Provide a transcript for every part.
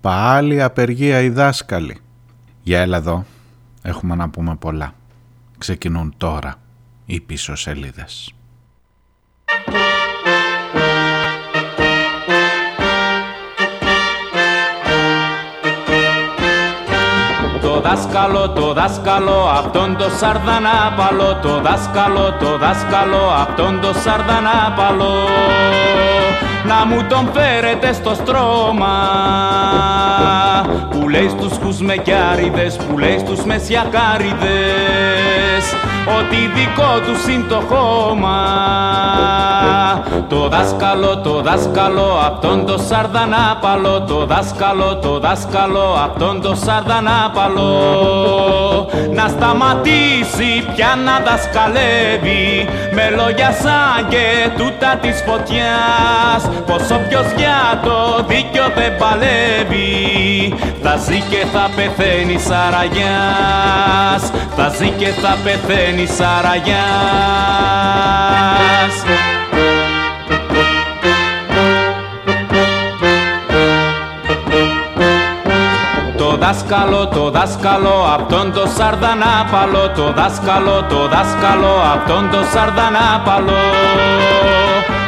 Πάλι απεργία οι δάσκαλοι. Για έλα εδώ, έχουμε να πούμε πολλά. Ξεκινούν τώρα οι πίσω σελίδες. Το δάσκαλο, το δάσκαλο, αυτόν το σαρδανάπαλο Το δάσκαλο, το δάσκαλο, αυτόν το σαρδανάπαλο Να μου τον φέρετε στο στρώμα. Που λέει στους κουσμεκιάριδες, που λέει στους μεσιακάριδες Ότι δικό του είναι το χώμα. Το δάσκαλο, το δάσκαλο, αυτόν το σαρδανάπαλο. Το δάσκαλο, το δάσκαλο, αυτόν το σαρδανάπαλο. Να σταματήσει πια να δασκαλεύει με λόγια σαν και τούτα της φωτιάς. Πως όποιος για το δίκιο δεν παλεύει. Θα ζει και θα πεθαίνει σαραγιάς. Θα ζει και θα πεθαίνει σαραγιάς. Δάσκαλο, το δάσκαλο, αυτόν το σαρδανάπαλο, το δάσκαλο, το δάσκαλο, αυτόν το σαρδανάπαλο,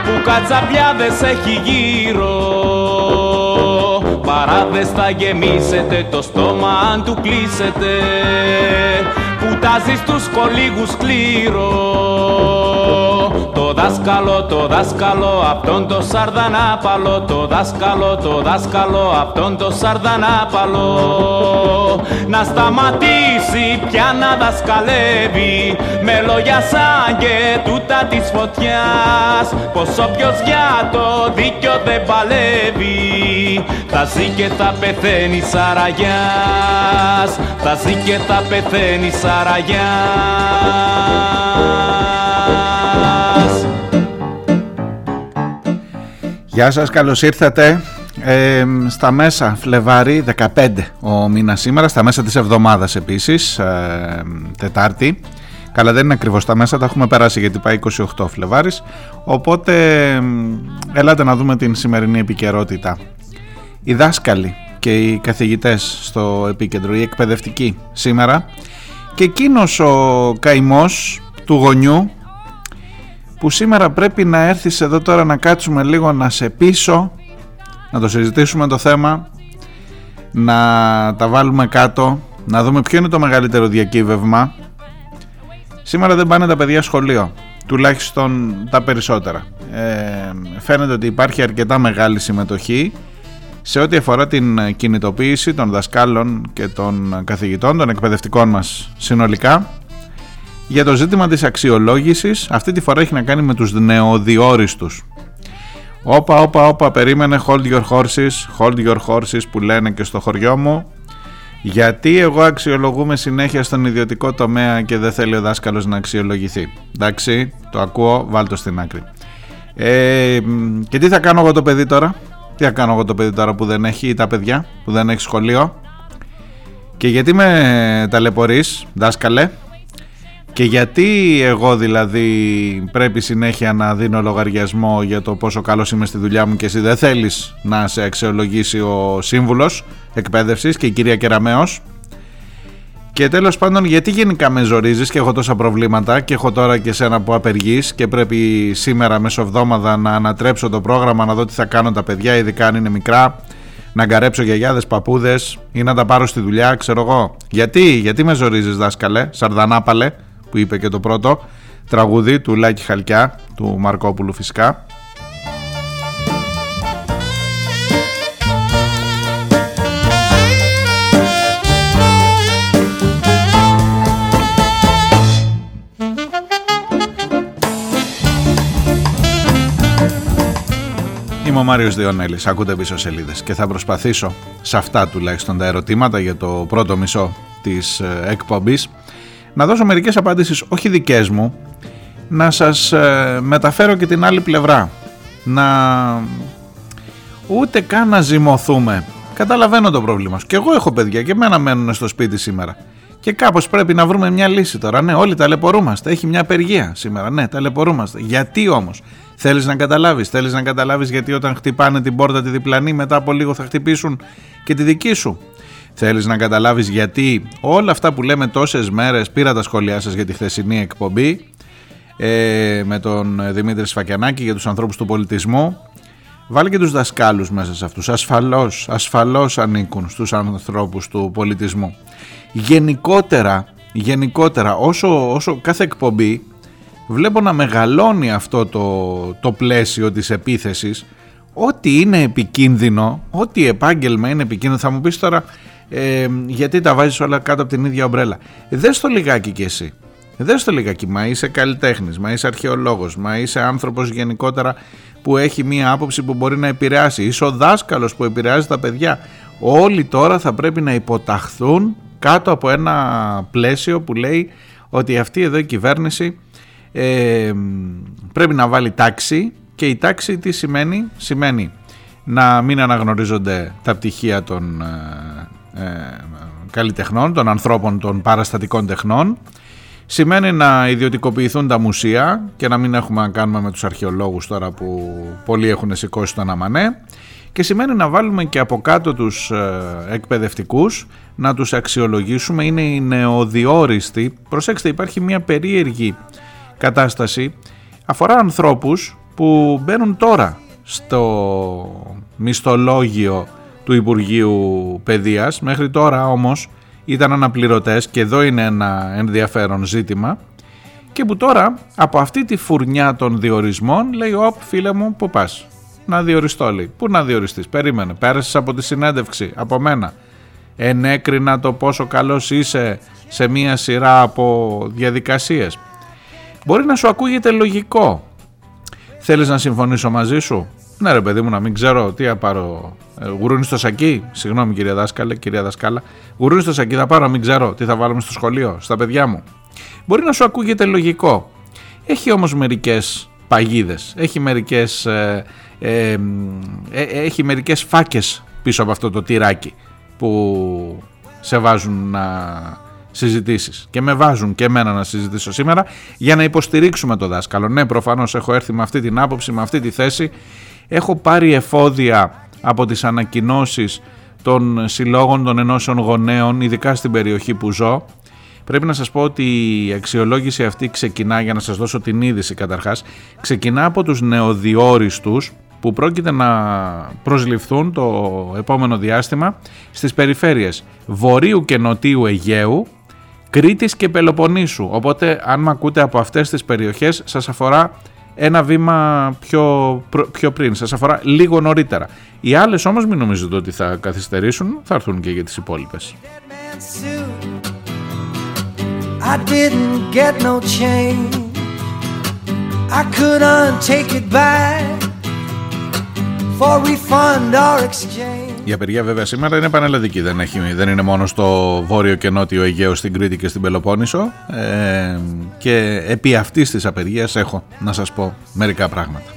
που κατσαπιάδες έχει γύρω. Παράδες θα γεμίσετε το στόμα αν του κλείσετε, που τάζει στους κολίγους κλήρως. Το δάσκαλο, το δάσκαλο, αυτόν το σαρδανάπαλο. Το δάσκαλο, το δάσκαλο, αυτόν το σαρδανάπαλο. Να σταματήσει πια να δασκαλεύει Με λόγια σαν και τούτα της φωτιάς. Πως όποιος για το δίκιο δεν παλεύει Θα ζει και θα πεθαίνει σαραγιάς. Θα ζει και θα πεθαίνει σαραγιάς Γεια σας, καλώς ήρθατε ε, στα μέσα Φλεβάρι 15 ο μήνας σήμερα, στα μέσα της εβδομάδας επίσης, ε, Τετάρτη. Καλά δεν είναι ακριβώς στα μέσα, τα έχουμε περάσει γιατί πάει 28 Φλεβάρις. Οπότε ελάτε να δούμε την σημερινή επικαιρότητα. Οι δάσκαλοι και οι καθηγητές στο επίκεντρο, οι εκπαιδευτικοί σήμερα και εκείνος ο καημός του γονιού που σήμερα πρέπει να έρθεις εδώ τώρα να κάτσουμε λίγο να σε πίσω να το συζητήσουμε το θέμα να τα βάλουμε κάτω να δούμε ποιο είναι το μεγαλύτερο διακύβευμα. Σήμερα δεν πάνε τα παιδιά σχολείο τουλάχιστον τα περισσότερα. Ε, φαίνεται ότι υπάρχει αρκετά μεγάλη συμμετοχή σε ό,τι αφορά την κινητοποίηση των δασκάλων και των καθηγητών των εκπαιδευτικών μας συνολικά για το ζήτημα της αξιολόγησης αυτή τη φορά έχει να κάνει με τους νεοδιόριστους Όπα, όπα, όπα, περίμενε hold your horses, hold your horses που λένε και στο χωριό μου γιατί εγώ αξιολογούμε συνέχεια στον ιδιωτικό τομέα και δεν θέλει ο δάσκαλος να αξιολογηθεί. Εντάξει, το ακούω, βάλ στην άκρη. Ε, και τι θα κάνω εγώ το παιδί τώρα, τι θα κάνω εγώ το παιδί τώρα που δεν έχει τα παιδιά, που δεν έχει σχολείο; Και γιατί με ταλαιπωρείς, δάσκαλε, και γιατί εγώ δηλαδή πρέπει συνέχεια να δίνω λογαριασμό για το πόσο καλός είμαι στη δουλειά μου και εσύ δεν θέλεις να σε αξιολογήσει ο σύμβουλος εκπαίδευσης και η κυρία Κεραμέως; Και τέλος πάντων γιατί γενικά με ζορίζεις και έχω τόσα προβλήματα και έχω τώρα και σένα που απεργείς και πρέπει σήμερα μεσοβδόμαδα να ανατρέψω το πρόγραμμα να δω τι θα κάνω τα παιδιά ειδικά αν είναι μικρά να γκαρέψω γιαγιάδες παππούδες ή να τα πάρω στη δουλειά ξέρω εγώ. Γιατί, γιατί με ζορίζεις δάσκαλε, σαρδανάπαλε; Που είπε και το πρώτο τραγούδι του Λάκη Χαλκιά, του Μαρκόπουλου φυσικά. Είμαι ο Μάριος Διονέλης, ακούτε πίσω σελίδες και θα προσπαθήσω σε αυτά τουλάχιστον τα ερωτήματα για το πρώτο μισό της ε, εκπομπής να δώσω μερικές απαντήσεις, όχι δικές μου, να σας ε, μεταφέρω και την άλλη πλευρά. Να ούτε καν να ζυμωθούμε. Καταλαβαίνω το πρόβλημα σου. Και εγώ έχω παιδιά και εμένα μένουν στο σπίτι σήμερα. Και κάπως πρέπει να βρούμε μια λύση τώρα. Ναι, όλοι ταλαιπωρούμαστε. Έχει μια απεργία σήμερα. Ναι, ταλαιπωρούμαστε. Γιατί όμως; Θέλεις να καταλάβεις. Θέλεις να καταλάβεις γιατί όταν χτυπάνε την πόρτα τη διπλανή μετά από λίγο θα χτυπήσουν και τη δική σου. Θέλεις να καταλάβεις γιατί όλα αυτά που λέμε τόσες μέρες πήρα τα σχόλιά σας για τη χθεσινή εκπομπή ε, με τον Δημήτρη Σφακιανάκη για τους ανθρώπους του πολιτισμού Βάλει και τους δασκάλους μέσα σε αυτούς. Ασφαλώς, ασφαλώς ανήκουν στους ανθρώπους του πολιτισμού. Γενικότερα, γενικότερα όσο, όσο κάθε εκπομπή βλέπω να μεγαλώνει αυτό το, το πλαίσιο της επίθεσης ό,τι είναι επικίνδυνο, ό,τι επάγγελμα είναι επικίνδυνο θα μου πεις τώρα ε, γιατί τα βάζεις όλα κάτω από την ίδια ομπρέλα. Δες το λιγάκι κι εσύ. Δες το λιγάκι, μα είσαι καλλιτέχνης, μα είσαι αρχαιολόγος, μα είσαι άνθρωπος γενικότερα που έχει μία άποψη που μπορεί να επηρεάσει. Είσαι ο δάσκαλος που επηρεάζει τα παιδιά. Όλοι τώρα θα πρέπει να υποταχθούν κάτω από ένα πλαίσιο που λέει ότι αυτή εδώ η κυβέρνηση ε, πρέπει να βάλει τάξη και η τάξη τι σημαίνει, σημαίνει να μην αναγνωρίζονται τα πτυχία των ε, ε, καλλιτεχνών, των ανθρώπων των παραστατικών τεχνών, σημαίνει να ιδιωτικοποιηθούν τα μουσεία και να μην έχουμε να κάνουμε με τους αρχαιολόγους τώρα που πολλοί έχουν σηκώσει τον αμανέ. Και σημαίνει να βάλουμε και από κάτω τους ε, εκπαιδευτικούς να τους αξιολογήσουμε. Είναι οι νεοδιόριστοι. Προσέξτε υπάρχει μια περίεργη κατάσταση. Αφορά ανθρώπους που μπαίνουν τώρα στο μισθολόγιο του Υπουργείου Παιδείας μέχρι τώρα όμως ήταν αναπληρωτές και εδώ είναι ένα ενδιαφέρον ζήτημα και που τώρα από αυτή τη φουρνιά των διορισμών λέει «Οπ φίλε μου που πας» να διοριστώ λέει. Πού να διοριστείς, περίμενε, πέρασες από τη συνέντευξη, από μένα. Ενέκρινα το πόσο καλός είσαι σε μία σειρά από διαδικασίες. Μπορεί να σου ακούγεται λογικό. Θέλεις να συμφωνήσω μαζί σου; Ναι ρε παιδί μου να μην ξέρω τι θα πάρω. Ε, γουρούνι στο σακί. Συγγνώμη κυρία Δάσκαλε, κυρία Δασκάλα. Γουρούνι στο σακί θα πάρω, μην ξέρω τι θα βάλουμε στο σχολείο, στα παιδιά μου. Μπορεί να σου ακούγεται λογικό. Έχει όμως μερικές παγίδες. Έχει μερικές, ε, ε, ε, έχει μερικές φάκες πίσω από αυτό το τυράκι που σε βάζουν να συζητήσεις και με βάζουν και εμένα να συζητήσω σήμερα για να υποστηρίξουμε το δάσκαλο. Ναι προφανώς έχω έρθει με αυτή την άποψη, με αυτή τη θέση έχω πάρει εφόδια από τις ανακοινώσεις των συλλόγων των ενώσεων γονέων, ειδικά στην περιοχή που ζω. Πρέπει να σας πω ότι η αξιολόγηση αυτή ξεκινά, για να σας δώσω την είδηση καταρχάς, ξεκινά από τους νεοδιόριστους που πρόκειται να προσληφθούν το επόμενο διάστημα στις περιφέρειες Βορείου και Νοτίου Αιγαίου, Κρήτης και Πελοποννήσου. Οπότε αν με ακούτε από αυτές τις περιοχές σας αφορά ένα βήμα πιο, πιο πριν, σας αφορά λίγο νωρίτερα. Οι άλλες όμως μην νομίζετε ότι θα καθυστερήσουν, θα έρθουν και για τις υπόλοιπες. I didn't get no change I couldn't take it back For refund or exchange η απεργία βέβαια σήμερα είναι πανελλαδική, δεν, έχει, δεν είναι μόνο στο βόρειο και νότιο Αιγαίο, στην Κρήτη και στην Πελοπόννησο ε, και επί αυτής της απεργίας έχω να σας πω μερικά πράγματα.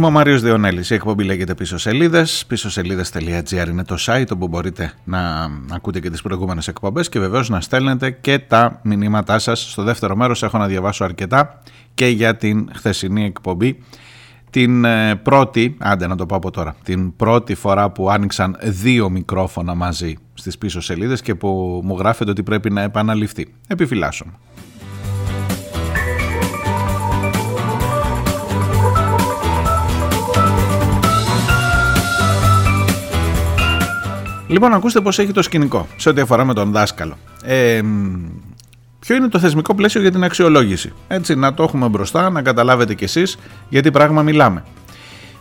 Είμαι ο Μάριος Διονέλης. Η εκπομπή λέγεται Πίσω Σελίδες. Πίσω σελίδε.gr είναι το site όπου μπορείτε να ακούτε και τις προηγούμενες εκπομπές και βεβαίως να στέλνετε και τα μηνύματά σας. Στο δεύτερο μέρος έχω να διαβάσω αρκετά και για την χθεσινή εκπομπή. Την ε, πρώτη, άντε να το πω από τώρα, την πρώτη φορά που άνοιξαν δύο μικρόφωνα μαζί στις πίσω σελίδες και που μου γράφεται ότι πρέπει να επαναληφθεί. Επιφυλάσσομαι. Λοιπόν, ακούστε πώς έχει το σκηνικό σε ό,τι αφορά με τον δάσκαλο. Ε, ποιο είναι το θεσμικό πλαίσιο για την αξιολόγηση. Έτσι, να το έχουμε μπροστά, να καταλάβετε κι εσείς γιατί πράγμα μιλάμε.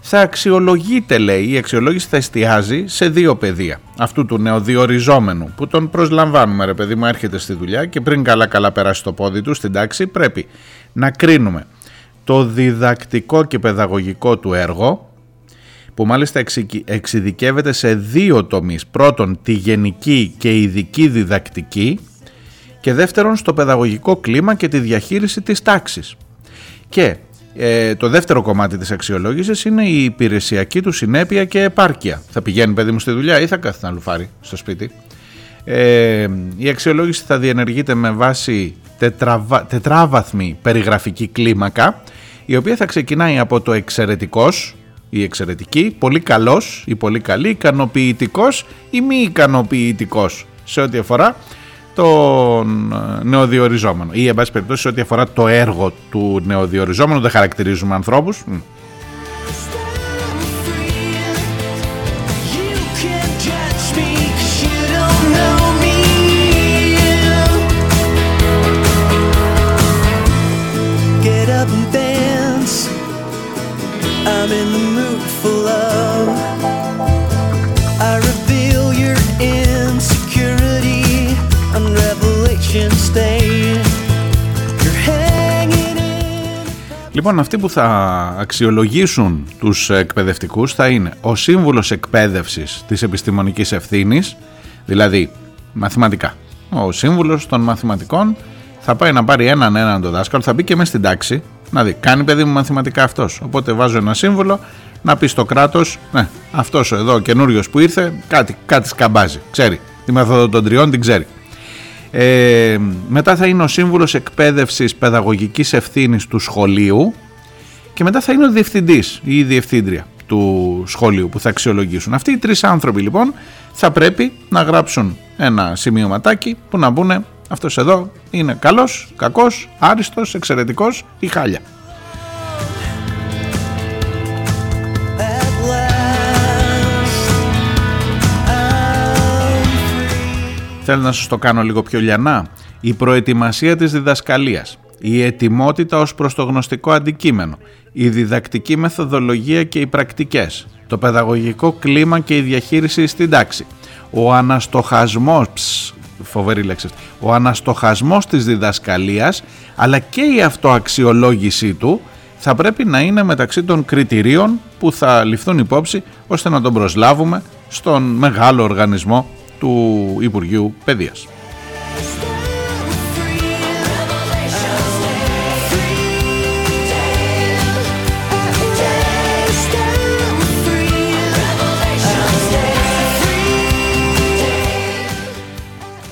Θα αξιολογείται, λέει, η αξιολόγηση θα εστιάζει σε δύο πεδία. Αυτού του νεοδιοριζόμενου που τον προσλαμβάνουμε, ρε παιδί μου, έρχεται στη δουλειά και πριν καλά-καλά περάσει το πόδι του στην τάξη, πρέπει να κρίνουμε το διδακτικό και παιδαγωγικό του έργο, που μάλιστα εξειδικεύεται σε δύο τομείς. Πρώτον, τη γενική και ειδική διδακτική και δεύτερον, στο παιδαγωγικό κλίμα και τη διαχείριση της τάξης. Και ε, το δεύτερο κομμάτι της αξιολόγησης είναι η υπηρεσιακή του συνέπεια και επάρκεια. Θα πηγαίνει παιδί μου στη δουλειά ή θα κάθεται να λουφάρει στο σπίτι. Ε, η αξιολόγηση θα διενεργείται με βάση τετραβα, τετράβαθμη περιγραφική κλίμακα η οποία θα ξεκινάει από το εξαιρετικός ή εξαιρετική, πολύ καλός ή πολύ καλή, ικανοποιητικός ή μη ικανοποιητικός σε ό,τι αφορά τον ε, νεοδιοριζόμενο. Ή εν πάση περιπτώσει σε ό,τι αφορά το έργο του νεοδιοριζόμενου δεν χαρακτηρίζουμε ανθρώπους Λοιπόν, αυτοί που θα αξιολογήσουν τους εκπαιδευτικούς θα είναι ο σύμβουλος εκπαίδευσης της επιστημονικής ευθύνης, δηλαδή μαθηματικά. Ο σύμβουλος των μαθηματικών θα πάει να πάρει έναν έναν το δάσκαλο, θα μπει και μέσα στην τάξη, να δει, κάνει παιδί μου μαθηματικά αυτός. Οπότε βάζω ένα σύμβολο να πει στο κράτος, ναι, αυτός εδώ καινούριος που ήρθε, κάτι, κάτι σκαμπάζει, ξέρει. Τη μεθόδο των τριών την ξέρει. Ε, μετά θα είναι ο σύμβουλος εκπαίδευσης παιδαγωγικής ευθύνης του σχολείου και μετά θα είναι ο διευθυντής ή η διευθύντρια του σχολείου που θα αξιολογήσουν. Αυτοί οι τρεις άνθρωποι λοιπόν θα πρέπει να γράψουν ένα σημειωματάκι που να πούνε αυτός εδώ είναι καλός, κακός, άριστος, εξαιρετικός ή χάλια. Θέλω να σας το κάνω λίγο πιο λιανά. Η προετοιμασία της διδασκαλίας, η ετοιμότητα ως προς το γνωστικό αντικείμενο, η διδακτική μεθοδολογία και οι πρακτικές, το παιδαγωγικό κλίμα και η διαχείριση στην τάξη, ο αναστοχασμός, ψ, φοβερή λέξη, ο αναστοχασμός της διδασκαλίας αλλά και η αυτοαξιολόγησή του θα πρέπει να είναι μεταξύ των κριτηρίων που θα ληφθούν υπόψη ώστε να τον προσλάβουμε στον μεγάλο οργανισμό του Υπουργείου Παιδείας.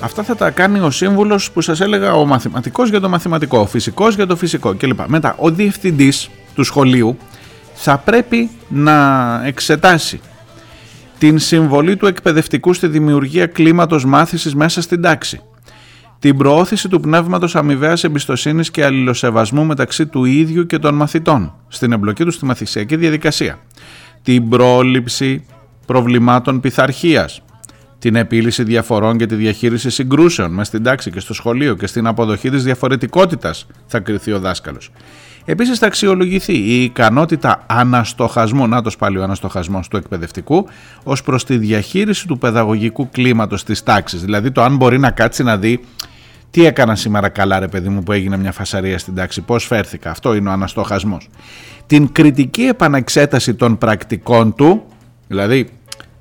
Αυτά θα τα κάνει ο σύμβουλος που σας έλεγα, ο μαθηματικός για το μαθηματικό, ο φυσικός για το φυσικό κλπ. Μετά, ο διευθυντής του σχολείου θα πρέπει να εξετάσει την συμβολή του εκπαιδευτικού στη δημιουργία κλίματος μάθησης μέσα στην τάξη, την προώθηση του πνεύματος αμοιβαίας εμπιστοσύνης και αλληλοσεβασμού μεταξύ του ίδιου και των μαθητών, στην εμπλοκή τους στη μαθησιακή διαδικασία, την πρόληψη προβλημάτων πειθαρχίας, την επίλυση διαφορών και τη διαχείριση συγκρούσεων μέσα στην τάξη και στο σχολείο και στην αποδοχή της διαφορετικότητας θα κριθεί ο δάσκαλος. Επίσης θα αξιολογηθεί η ικανότητα αναστοχασμού, να το πάλι ο αναστοχασμός του εκπαιδευτικού, ως προς τη διαχείριση του παιδαγωγικού κλίματος της τάξης. Δηλαδή το αν μπορεί να κάτσει να δει τι έκανα σήμερα καλά, ρε παιδί μου, που έγινε μια φασαρία στην τάξη, πώς φέρθηκα. Αυτό είναι ο αναστοχασμός. Την κριτική επανεξέταση των πρακτικών του, δηλαδή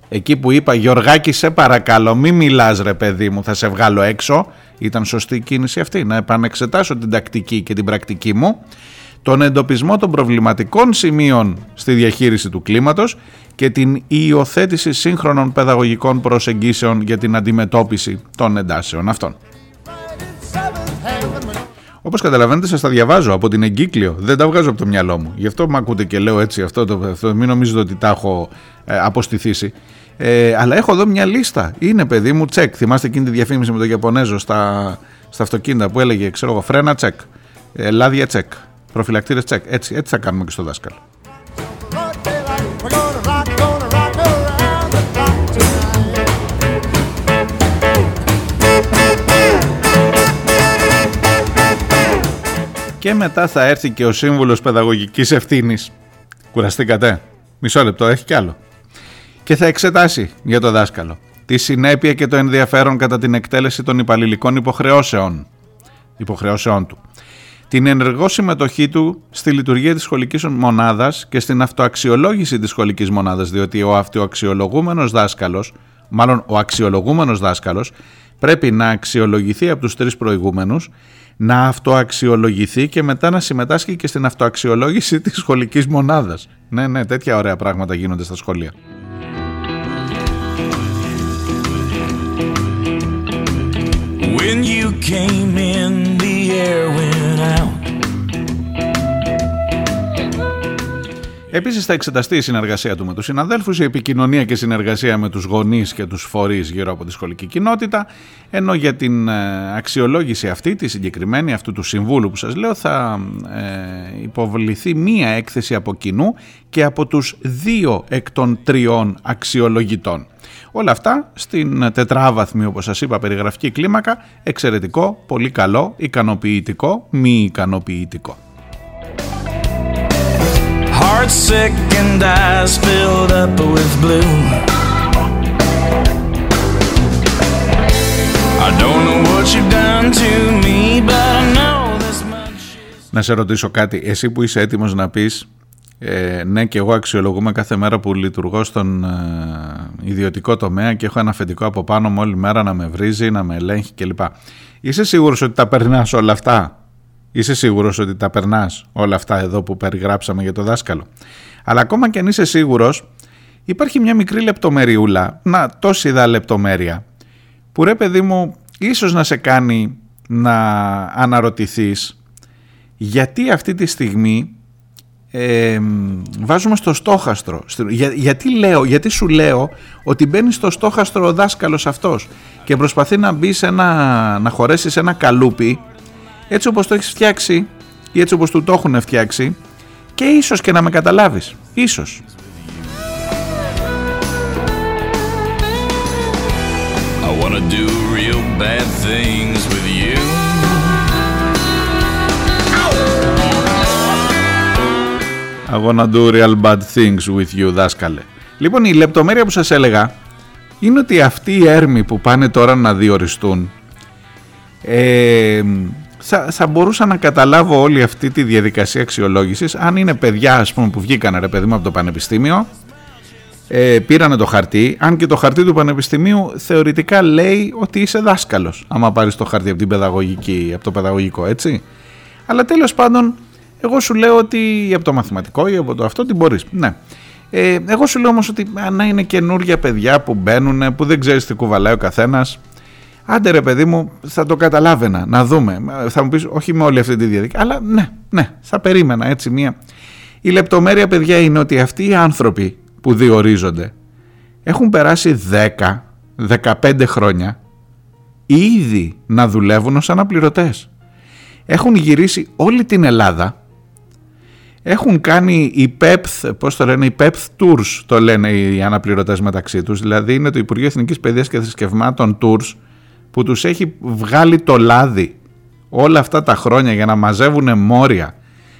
εκεί που είπα Γιωργάκη σε παρακαλώ μη μιλάς ρε παιδί μου θα σε βγάλω έξω ήταν σωστή η κίνηση αυτή να επανεξετάσω την τακτική και την πρακτική μου τον εντοπισμό των προβληματικών σημείων στη διαχείριση του κλίματος και την υιοθέτηση σύγχρονων παιδαγωγικών προσεγγίσεων για την αντιμετώπιση των εντάσεων αυτών. Όπως καταλαβαίνετε σας τα διαβάζω από την εγκύκλιο, δεν τα βγάζω από το μυαλό μου. Γι' αυτό με ακούτε και λέω έτσι αυτό, το, αυτό μην νομίζετε ότι τα έχω ε, αποστηθήσει. Ε, αλλά έχω εδώ μια λίστα, είναι παιδί μου τσεκ. Θυμάστε εκείνη τη διαφήμιση με τον Ιαπωνέζο στα, στα αυτοκίνητα που έλεγε ξέρω εγώ φρένα τσεκ, ε, λάδια τσεκ, προφυλακτήρες τσεκ. Έτσι, έτσι θα κάνουμε και στο δάσκαλο. Και μετά θα έρθει και ο σύμβουλος παιδαγωγικής ευθύνης. Κουραστήκατε; Μισό λεπτό, έχει κι άλλο. Και θα εξετάσει για το δάσκαλο τη συνέπεια και το ενδιαφέρον κατά την εκτέλεση των υπαλληλικών υποχρεώσεων, υποχρεώσεών του την ενεργό συμμετοχή του στη λειτουργία της σχολικής μονάδας και στην αυτοαξιολόγηση της σχολικής μονάδας, διότι ο αυτοαξιολογούμενος δάσκαλος, μάλλον ο αξιολογούμενος δάσκαλος πρέπει να αξιολογηθεί από τους τρεις προηγούμενους, να αυτοαξιολογηθεί και μετά να συμμετάσχει και στην αυτοαξιολόγηση της σχολικής μονάδας. Ναι, ναι, τέτοια ωραία πράγματα γίνονται στα σχολεία. When you came in, the air went out. Επίσης θα εξεταστεί η συνεργασία του με τους συναδέλφους, η επικοινωνία και συνεργασία με τους γονείς και τους φορείς γύρω από τη σχολική κοινότητα, ενώ για την ε, αξιολόγηση αυτή, τη συγκεκριμένη αυτού του συμβούλου που σας λέω, θα ε, υποβληθεί μία έκθεση από κοινού και από τους δύο εκ των τριών αξιολογητών. Όλα αυτά στην τετράβαθμη όπως σας είπα περιγραφική κλίμακα, εξαιρετικό, πολύ καλό, ικανοποιητικό, μη ικανοποιητικό. Heart sick and eyes filled up with blue. I don't know what you've done to me but I know this much Να σε ρωτήσω κάτι, εσύ που είσαι έτοιμος να πεις ε, ναι και εγώ αξιολογούμε κάθε μέρα που λειτουργώ στον ε, ιδιωτικό τομέα και έχω ένα αφεντικό από πάνω μου όλη μέρα να με βρίζει, να με ελέγχει κλπ. Είσαι σίγουρος ότι τα περνάς όλα αυτά; Είσαι σίγουρος ότι τα περνάς όλα αυτά εδώ που περιγράψαμε για το δάσκαλο; Αλλά ακόμα και αν είσαι σίγουρος, υπάρχει μια μικρή λεπτομεριούλα, να τόση δα λεπτομέρεια, που ρε παιδί μου ίσως να σε κάνει να αναρωτηθείς γιατί αυτή τη στιγμή ε, βάζουμε στο στόχαστρο. Για, γιατί, λέω, γιατί σου λέω ότι μπαίνει στο στόχαστρο ο δάσκαλος αυτός και προσπαθεί να μπει σε ένα, να χωρέσει σε ένα καλούπι έτσι όπως το έχεις φτιάξει ή έτσι όπως του το έχουν φτιάξει και ίσως και να με καταλάβεις. Ίσως. I wanna do real bad things with you. I wanna do real bad things with you, δάσκαλε. Λοιπόν, η λεπτομέρεια που σας έλεγα είναι ότι αυτοί οι έρμοι που πάνε τώρα να διοριστούν ε, θα, θα μπορούσα να καταλάβω όλη αυτή τη διαδικασία αξιολόγησης αν είναι παιδιά ας πούμε που βγήκαν ρε παιδί μου από το πανεπιστήμιο ε, πήρανε το χαρτί αν και το χαρτί του πανεπιστημίου θεωρητικά λέει ότι είσαι δάσκαλος άμα πάρεις το χαρτί από, την παιδαγωγική, από το παιδαγωγικό έτσι αλλά τέλος πάντων εγώ σου λέω ότι από το μαθηματικό ή από το αυτό τι μπορείς ναι ε, εγώ σου λέω όμως ότι να είναι καινούργια παιδιά που μπαίνουν που δεν ξέρεις τι κουβαλάει ο καθένας Άντε ρε παιδί μου, θα το καταλάβαινα, να δούμε. Θα μου πεις, όχι με όλη αυτή τη διαδικασία, αλλά ναι, ναι, θα περίμενα έτσι μία. Η λεπτομέρεια, παιδιά, είναι ότι αυτοί οι άνθρωποι που διορίζονται έχουν περάσει 10, 15 χρόνια ήδη να δουλεύουν ως αναπληρωτές. Έχουν γυρίσει όλη την Ελλάδα, έχουν κάνει οι PEPth, πώς το λένε, οι PEPth Tours το λένε οι αναπληρωτές μεταξύ τους, δηλαδή είναι το Υπουργείο Εθνικής Παιδείας και Θρησκευμάτων Tours, που τους έχει βγάλει το λάδι όλα αυτά τα χρόνια για να μαζεύουν μόρια,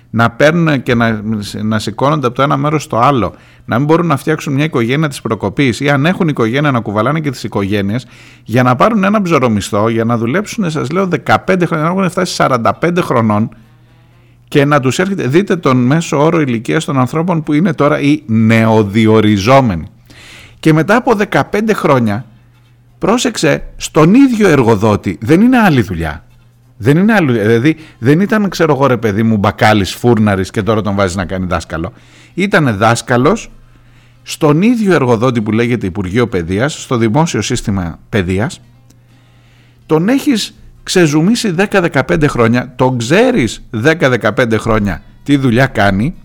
να παίρνουν και να, να σηκώνονται από το ένα μέρος στο άλλο, να μην μπορούν να φτιάξουν μια οικογένεια της προκοπής ή αν έχουν οικογένεια να κουβαλάνε και τις οικογένειες για να πάρουν ένα ψωρομισθό, για να δουλέψουν σας λέω 15 χρόνια, να έχουν φτάσει 45 χρονών και να τους έρχεται, δείτε τον μέσο όρο ηλικίας των ανθρώπων που είναι τώρα οι νεοδιοριζόμενοι. Και μετά από 15 χρόνια πρόσεξε στον ίδιο εργοδότη, δεν είναι άλλη δουλειά. Δεν είναι άλλη, δηλαδή δεν ήταν ξέρω εγώ ρε παιδί μου μπακάλης φούρναρης και τώρα τον βάζεις να κάνει δάσκαλο. Ήταν δάσκαλος στον ίδιο εργοδότη που λέγεται Υπουργείο Παιδείας, στο δημόσιο σύστημα παιδείας, τον έχεις ξεζουμίσει 10-15 χρόνια, τον ξέρεις 10-15 χρόνια τι δουλειά κάνει,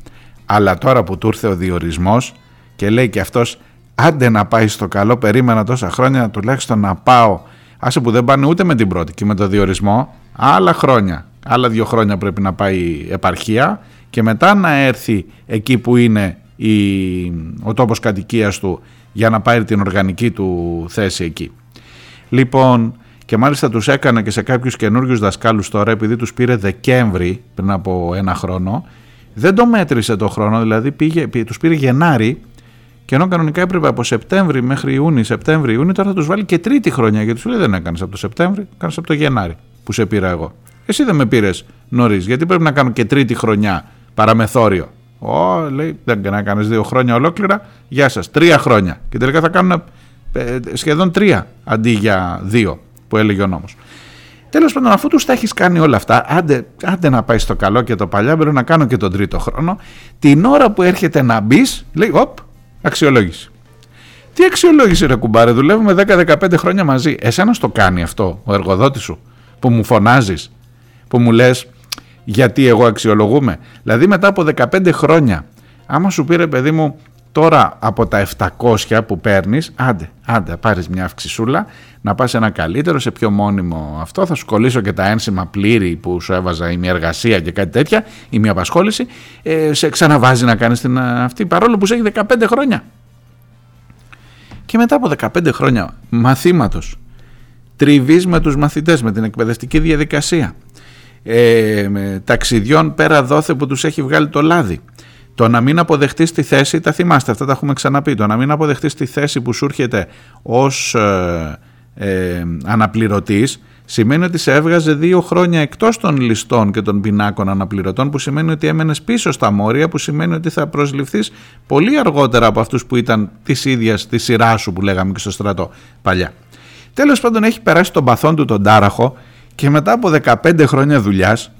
αλλά τώρα που του ήρθε ο διορισμός και λέει και αυτός άντε να πάει στο καλό, περίμενα τόσα χρόνια τουλάχιστον να πάω. Άσε που δεν πάνε ούτε με την πρώτη και με το διορισμό, άλλα χρόνια. Άλλα δύο χρόνια πρέπει να πάει η επαρχία και μετά να έρθει εκεί που είναι η, ο τόπος κατοικίας του για να πάρει την οργανική του θέση εκεί. Λοιπόν, και μάλιστα τους έκανα και σε κάποιους καινούριους δασκάλους τώρα επειδή τους πήρε Δεκέμβρη πριν από ένα χρόνο δεν το μέτρησε το χρόνο, δηλαδή πήγε, τους πήρε Γενάρη και ενώ κανονικά έπρεπε από Σεπτέμβρη μέχρι Ιούνιο, Σεπτέμβρη, Ιούνιο, τώρα θα τους βάλει και τρίτη χρονιά. Γιατί σου λέει δεν έκανες από το Σεπτέμβρη, έκανες από το Γενάρη που σε πήρα εγώ. Εσύ δεν με πήρες νωρίς, γιατί πρέπει να κάνω και τρίτη χρονιά παραμεθόριο. Ω, λέει, δεν έκανες δύο χρόνια ολόκληρα. Γεια σας, τρία χρόνια. Και τελικά θα κάνουν ε, σχεδόν τρία αντί για δύο που έλεγε ο νόμος. Τέλος πάντων, αφού τους τα έχεις κάνει όλα αυτά, άντε, άντε να πάει στο καλό και το παλιά, μπορεί να κάνω και τον τρίτο χρόνο. Την ώρα που έρχεται να μπεις, λέει, Οπ, αξιολόγηση. Τι αξιολόγηση, ρε κουμπάρε, δουλεύουμε 10-15 χρόνια μαζί. Εσένας το κάνει αυτό ο εργοδότης σου, που μου φωνάζεις, που μου λες, γιατί εγώ αξιολογούμε. Δηλαδή, μετά από 15 χρόνια, άμα σου πήρε, παιδί μου, Τώρα από τα 700 που παίρνεις, άντε, άντε, πάρεις μια αυξησούλα, να πας ένα καλύτερο, σε πιο μόνιμο αυτό, θα σου κολλήσω και τα ένσημα πλήρη που σου έβαζα η μια εργασία και κάτι τέτοια, η μια απασχόληση, ε, σε ξαναβάζει να κάνεις την αυτή, παρόλο που σε έχει 15 χρόνια. Και μετά από 15 χρόνια μαθήματος, τριβής με τους μαθητές, με την εκπαιδευτική διαδικασία, ε, ταξιδιών πέρα δόθε που τους έχει βγάλει το λάδι, το να μην αποδεχτείς τη θέση, τα θυμάστε, αυτά τα έχουμε ξαναπεί. Το να μην αποδεχτείς τη θέση που σου έρχεται ως ε, ε, αναπληρωτής σημαίνει ότι σε έβγαζε δύο χρόνια εκτός των ληστών και των πινάκων αναπληρωτών, που σημαίνει ότι έμενες πίσω στα μόρια, που σημαίνει ότι θα προσληφθείς πολύ αργότερα από αυτούς που ήταν της ίδιας της σειράς σου που λέγαμε και στο στρατό παλιά. Τέλος πάντων, έχει περάσει τον παθόν του τον τάραχο και μετά από 15 χρόνια δουλειάς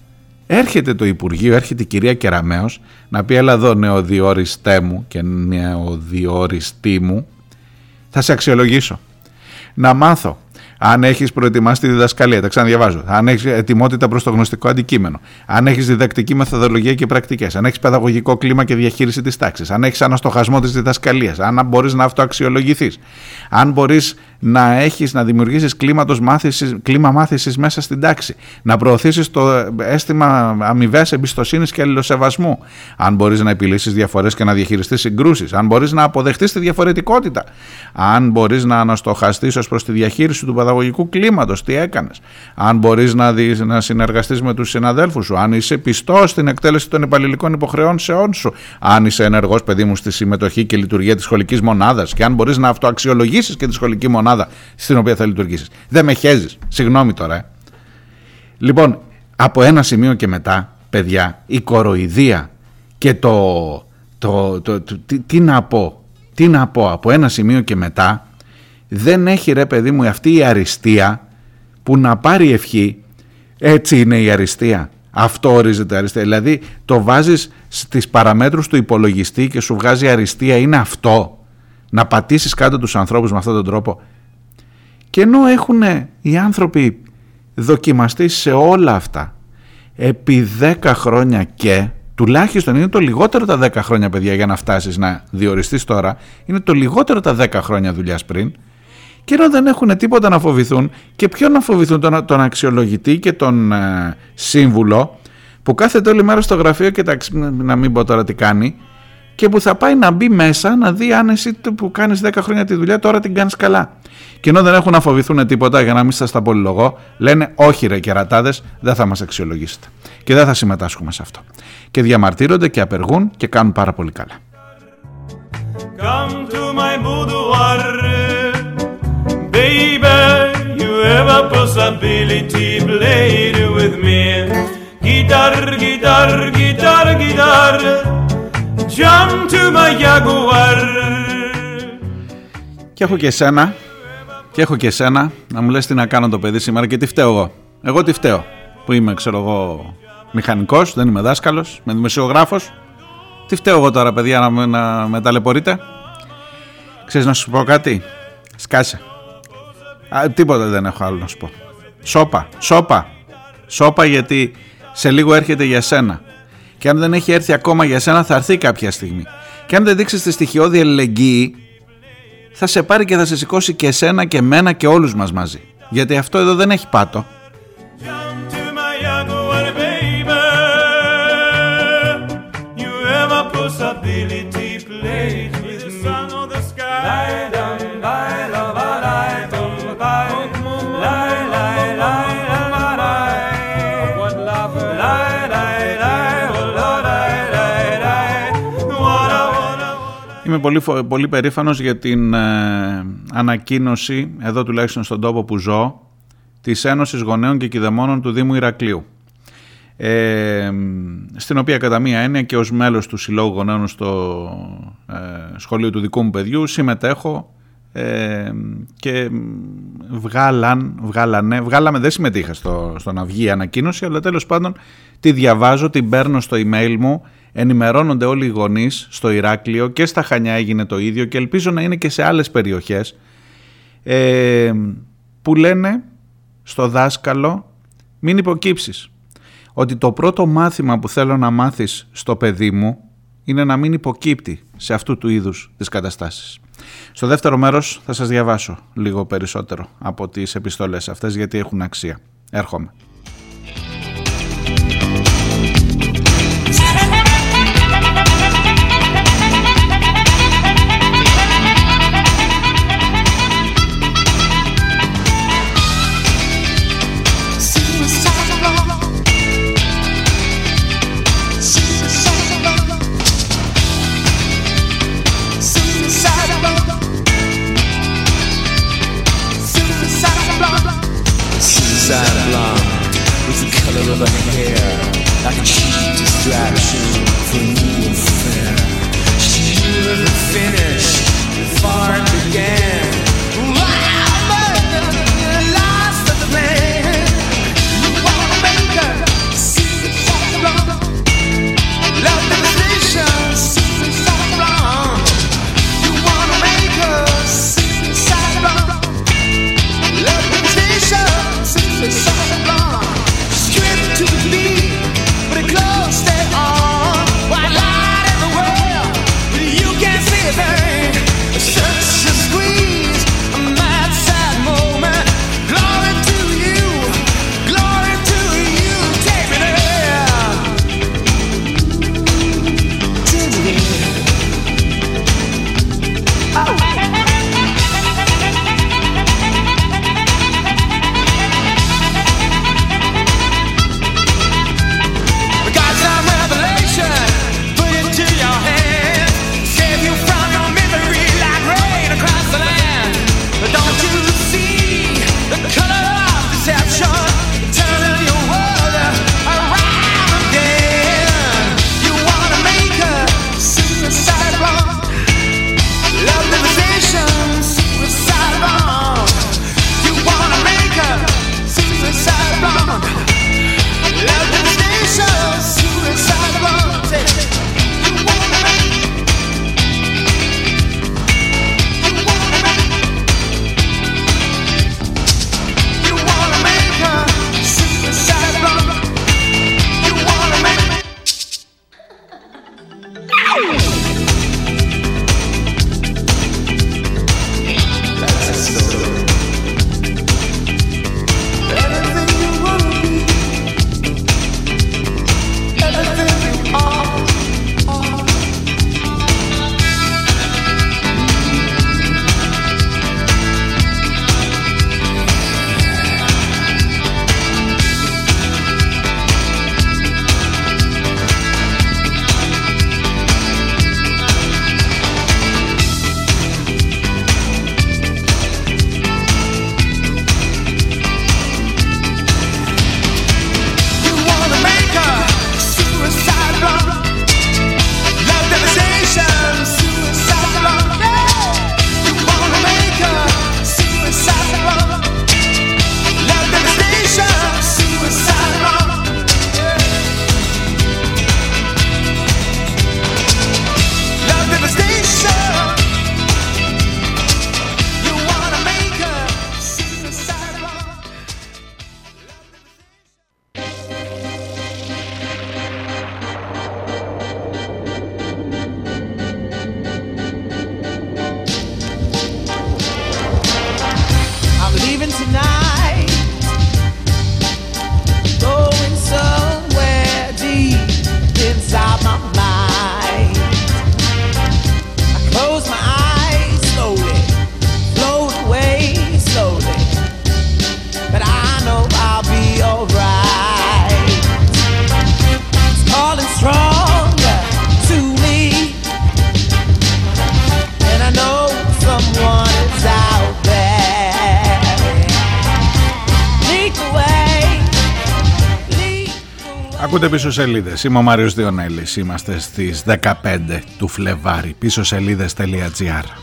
έρχεται το Υπουργείο, έρχεται η κυρία Κεραμέως να πει έλα εδώ νεοδιόριστέ μου και νεοδιόριστή μου θα σε αξιολογήσω να μάθω αν έχεις προετοιμάσει τη διδασκαλία, τα ξαναδιαβάζω, αν έχεις ετοιμότητα προς το γνωστικό αντικείμενο, αν έχεις διδακτική μεθοδολογία και πρακτικές, αν έχεις παιδαγωγικό κλίμα και διαχείριση της τάξης, αν έχεις αναστοχασμό της διδασκαλίας, αν μπορείς να αυτοαξιολογηθείς, αν μπορείς να έχεις να δημιουργήσεις κλίμα μάθησης μέσα στην τάξη, να προωθήσεις το αίσθημα αμοιβαία εμπιστοσύνης και αλληλοσεβασμού, αν μπορείς να επιλύσεις διαφορές και να διαχειριστείς συγκρούσεις, αν μπορείς να αποδεχτείς τη διαφορετικότητα, αν μπορείς να αναστοχαστείς ως προς τη διαχείριση του παιδαγωγικού παραγωγικού κλίματος, τι έκανες, αν μπορείς να, δεις, να συνεργαστείς με τους συναδέλφους σου, αν είσαι πιστός στην εκτέλεση των υπαλληλικών υποχρεώσεών σου, αν είσαι ενεργός παιδί μου στη συμμετοχή και λειτουργία της σχολικής μονάδας και αν μπορείς να αυτοαξιολογήσεις και τη σχολική μονάδα στην οποία θα λειτουργήσεις. Δεν με χέζεις, συγγνώμη τώρα. Ε. Λοιπόν, από ένα σημείο και μετά, παιδιά, η κοροϊδία και το, το, το, το, τι, τι να πω, τι να πω από ένα σημείο και μετά δεν έχει ρε παιδί μου αυτή η αριστεία που να πάρει ευχή έτσι είναι η αριστεία. Αυτό ορίζεται αριστεία. Δηλαδή το βάζεις στις παραμέτρους του υπολογιστή και σου βγάζει αριστεία είναι αυτό. Να πατήσεις κάτω τους ανθρώπους με αυτόν τον τρόπο. Και ενώ έχουν οι άνθρωποι δοκιμαστεί σε όλα αυτά επί 10 χρόνια και τουλάχιστον είναι το λιγότερο τα 10 χρόνια παιδιά για να φτάσεις να διοριστείς τώρα είναι το λιγότερο τα 10 χρόνια δουλειάς πριν και ενώ δεν έχουν τίποτα να φοβηθούν και ποιον να φοβηθούν τον, τον αξιολογητή και τον ε, σύμβουλο που κάθεται όλη μέρα στο γραφείο και τα, να μην πω τώρα τι κάνει και που θα πάει να μπει μέσα να δει αν εσύ που κάνεις 10 χρόνια τη δουλειά τώρα την κάνεις καλά. Και ενώ δεν έχουν να φοβηθούν τίποτα για να μην σας τα πολυλογώ, λένε όχι ρε κερατάδες, δεν θα μας αξιολογήσετε. Και δεν θα συμμετάσχουμε σε αυτό. Και διαμαρτύρονται και απεργούν και κάνουν πάρα πολύ καλά. Come to my boudoir. You have a possibility, play it with me. Guitar, guitar, guitar, guitar, jump to my jaguar. Και έχω και εσένα, και έχω και εσένα, να μου λες τι να κάνω το παιδί σήμερα και τι φταίω εγώ. Εγώ τι φταίω, που είμαι ξέρω εγώ μηχανικός, δεν είμαι δάσκαλος, είμαι δημοσιογράφος. Τι φταίω εγώ τώρα παιδιά να, να με ταλαιπωρείτε; Ξέρεις να σου πω κάτι, σκάσε. Α, τίποτα δεν έχω άλλο να σου πω. Σόπα, σόπα, σόπα γιατί σε λίγο έρχεται για σένα. Και αν δεν έχει έρθει ακόμα για σένα θα έρθει κάποια στιγμή. Και αν δεν δείξεις τη στοιχειώδη αλληλεγγύη θα σε πάρει και θα σε σηκώσει και εσένα και μένα και όλους μας μαζί. Γιατί αυτό εδώ δεν έχει πάτο. Είμαι πολύ, πολύ περήφανος για την ε, ανακοίνωση, εδώ τουλάχιστον στον τόπο που ζω, της Ένωσης Γονέων και Κηδεμόνων του Δήμου Ηρακλείου. Ε, στην οποία κατά μία έννοια και ως μέλος του Συλλόγου Γονέων στο ε, σχολείο του δικού μου παιδιού συμμετέχω ε, και βγάλαν, βγάλανε, βγάλαμε, δεν συμμετείχα στο, στο να βγει η ανακοίνωση, αλλά τέλος πάντων τη διαβάζω, την παίρνω στο email μου, ενημερώνονται όλοι οι γονείς στο Ηράκλειο και στα Χανιά έγινε το ίδιο και ελπίζω να είναι και σε άλλες περιοχές ε, που λένε στο δάσκαλο μην υποκύψεις. Ότι το πρώτο μάθημα που θέλω να μάθεις στο παιδί μου είναι να μην υποκύπτει σε αυτού του είδους τις καταστάσεις. Στο δεύτερο μέρος θα σας διαβάσω λίγο περισσότερο από τις επιστολές αυτές γιατί έχουν αξία. Έρχομαι. Πίσω σελίδες. Είμαι ο Μάριος Διονέλης. Είμαστε στις 15 του Φλεβάρι. Πίσω σελίδε.gr.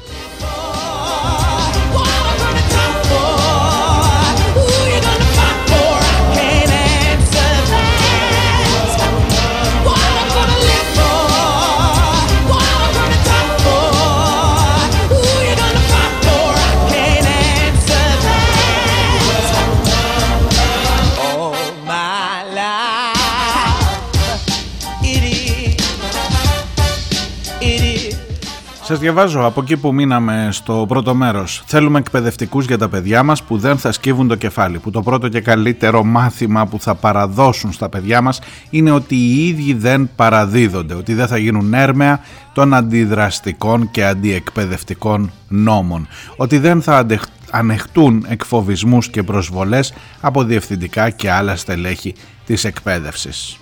Σας διαβάζω από εκεί που μείναμε στο πρώτο μέρος. Θέλουμε εκπαιδευτικούς για τα παιδιά μας που δεν θα σκύβουν το κεφάλι. Που το πρώτο και καλύτερο μάθημα που θα παραδώσουν στα παιδιά μας είναι ότι οι ίδιοι δεν παραδίδονται. Ότι δεν θα γίνουν έρμεα των αντιδραστικών και αντιεκπαιδευτικών νόμων. Ότι δεν θα ανεχτούν εκφοβισμούς και προσβολές από διευθυντικά και άλλα στελέχη της εκπαίδευσης.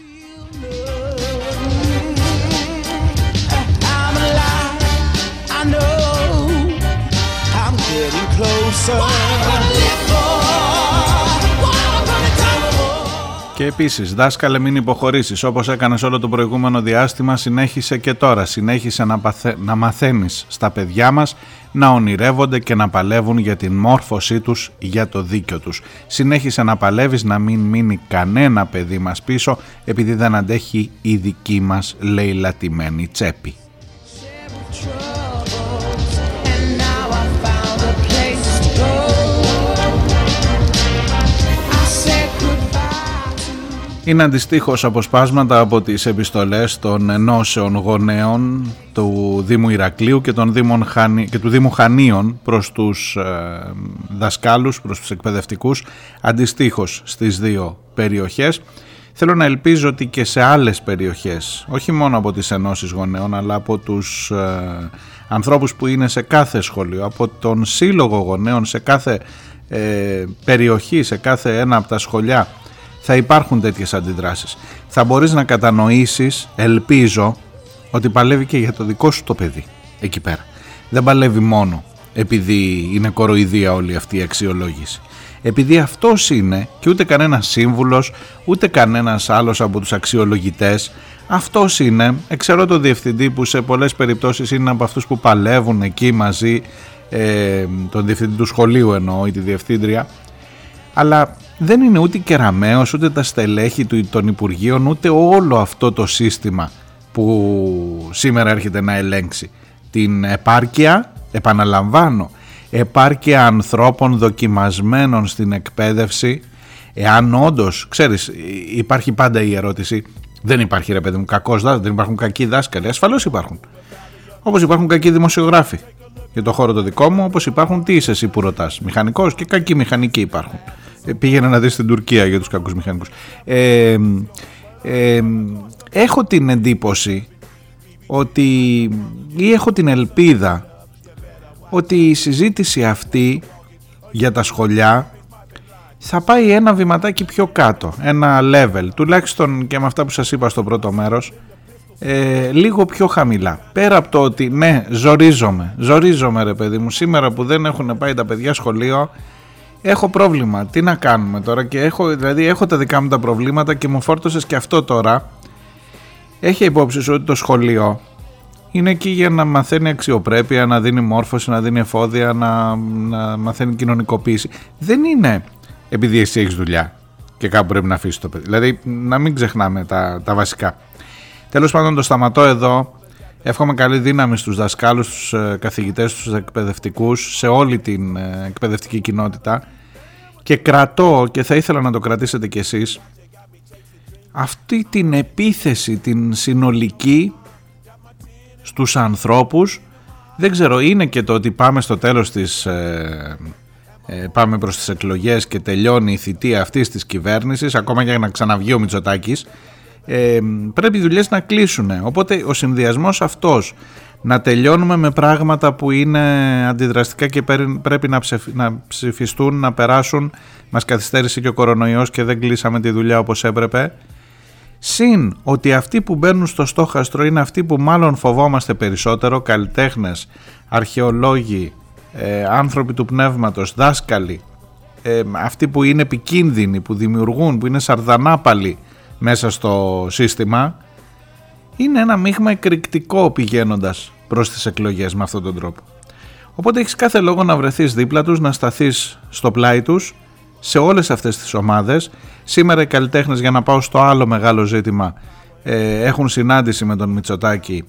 Και επίσης, δάσκαλε μην υποχωρήσεις, όπως έκανες όλο το προηγούμενο διάστημα, συνέχισε και τώρα, συνέχισε να, παθε... να μαθαίνεις στα παιδιά μας να ονειρεύονται και να παλεύουν για την μόρφωσή τους, για το δίκιο τους. Συνέχισε να παλεύεις να μην μείνει κανένα παιδί μας πίσω, επειδή δεν αντέχει η δική μας λαιλατημένη τσέπη. Είναι αντιστοίχως αποσπάσματα από τις επιστολές των ενώσεων γονέων του Δήμου Ηρακλείου και, των Δήμων και του Δήμου Χανίων προς τους ε, δασκάλους, προς τους εκπαιδευτικούς, αντιστοίχως στις δύο περιοχές. Θέλω να ελπίζω ότι και σε άλλες περιοχές, όχι μόνο από τις ενώσεις γονέων, αλλά από τους ε, ανθρώπους που είναι σε κάθε σχολείο, από τον σύλλογο γονέων σε κάθε ε, περιοχή, σε κάθε ένα από τα σχολιά, θα υπάρχουν τέτοιες αντιδράσεις. Θα μπορείς να κατανοήσεις, ελπίζω, ότι παλεύει και για το δικό σου το παιδί εκεί πέρα. Δεν παλεύει μόνο επειδή είναι κοροϊδία όλη αυτή η αξιολόγηση. Επειδή αυτός είναι και ούτε κανένας σύμβουλος, ούτε κανένας άλλος από τους αξιολογητές, αυτός είναι, ξέρω το διευθυντή που σε πολλές περιπτώσεις είναι από αυτούς που παλεύουν εκεί μαζί, ε, τον διευθυντή του σχολείου εννοώ ή τη διευθύντρια, αλλά δεν είναι ούτε κεραμαίος, ούτε τα στελέχη του, των Υπουργείων, ούτε όλο αυτό το σύστημα που σήμερα έρχεται να ελέγξει. Την επάρκεια, επαναλαμβάνω, επάρκεια ανθρώπων δοκιμασμένων στην εκπαίδευση, εάν όντως, ξέρεις, υπάρχει πάντα η ερώτηση, δεν υπάρχει ρε παιδί μου κακός δάσκαλος, δεν υπάρχουν κακοί δάσκαλοι, ασφαλώς υπάρχουν. Όπως υπάρχουν κακοί δημοσιογράφοι για το χώρο το δικό μου, όπως υπάρχουν τι είσαι εσύ που ρωτάς, μηχανικός και κακοί μηχανικοί υπάρχουν. Ε, πήγαινε να δεις στην Τουρκία για τους κακούς μηχανικούς. Ε, ε, έχω την εντύπωση ότι ή έχω την ελπίδα ότι η συζήτηση αυτή για τα σχολιά θα πάει ένα βηματάκι πιο κάτω, ένα level, τουλάχιστον και με αυτά που σας είπα στο πρώτο μέρος, ε, λίγο πιο χαμηλά. Πέρα από το ότι ναι, ζορίζομαι, ζορίζομαι ρε παιδί μου, σήμερα που δεν έχουν πάει τα παιδιά σχολείο, έχω πρόβλημα. Τι να κάνουμε τώρα και έχω, δηλαδή έχω τα δικά μου τα προβλήματα και μου φόρτωσες και αυτό τώρα. Έχει υπόψη σου ότι το σχολείο είναι εκεί για να μαθαίνει αξιοπρέπεια, να δίνει μόρφωση, να δίνει εφόδια, να, να μαθαίνει κοινωνικοποίηση. Δεν είναι επειδή εσύ έχεις δουλειά και κάπου πρέπει να αφήσεις το παιδί. Δηλαδή να μην ξεχνάμε τα, τα βασικά. Τέλος πάντων το σταματώ εδώ. Εύχομαι καλή δύναμη στους δασκάλους, στους ε, καθηγητές, στους εκπαιδευτικούς, σε όλη την ε, εκπαιδευτική κοινότητα. Και κρατώ και θα ήθελα να το κρατήσετε κι εσείς αυτή την επίθεση την συνολική στους ανθρώπους. Δεν ξέρω είναι και το ότι πάμε στο τέλος της ε, ε, πάμε προς τις εκλογές και τελειώνει η θητεία αυτής της κυβέρνησης ακόμα για να ξαναβγεί ο Μητσοτάκης ε, πρέπει οι δουλειές να κλείσουν οπότε ο συνδυασμός αυτός να τελειώνουμε με πράγματα που είναι αντιδραστικά και πρέπει να ψηφιστούν, να περάσουν. Μας καθυστέρησε και ο κορονοϊός και δεν κλείσαμε τη δουλειά όπως έπρεπε. Συν ότι αυτοί που μπαίνουν στο στόχαστρο είναι αυτοί που μάλλον φοβόμαστε περισσότερο, καλλιτέχνες, αρχαιολόγοι, ε, άνθρωποι του πνεύματος, δάσκαλοι, ε, αυτοί που είναι επικίνδυνοι, που δημιουργούν, που είναι σαρδανάπαλοι μέσα στο σύστημα, είναι ένα μείγμα εκρηκτικό πηγαίνοντας προς τις εκλογές με αυτόν τον τρόπο. Οπότε έχεις κάθε λόγο να βρεθείς δίπλα τους, να σταθείς στο πλάι τους σε όλες αυτές τις ομάδες. Σήμερα οι καλλιτέχνες για να πάω στο άλλο μεγάλο ζήτημα ε, έχουν συνάντηση με τον Μητσοτάκη.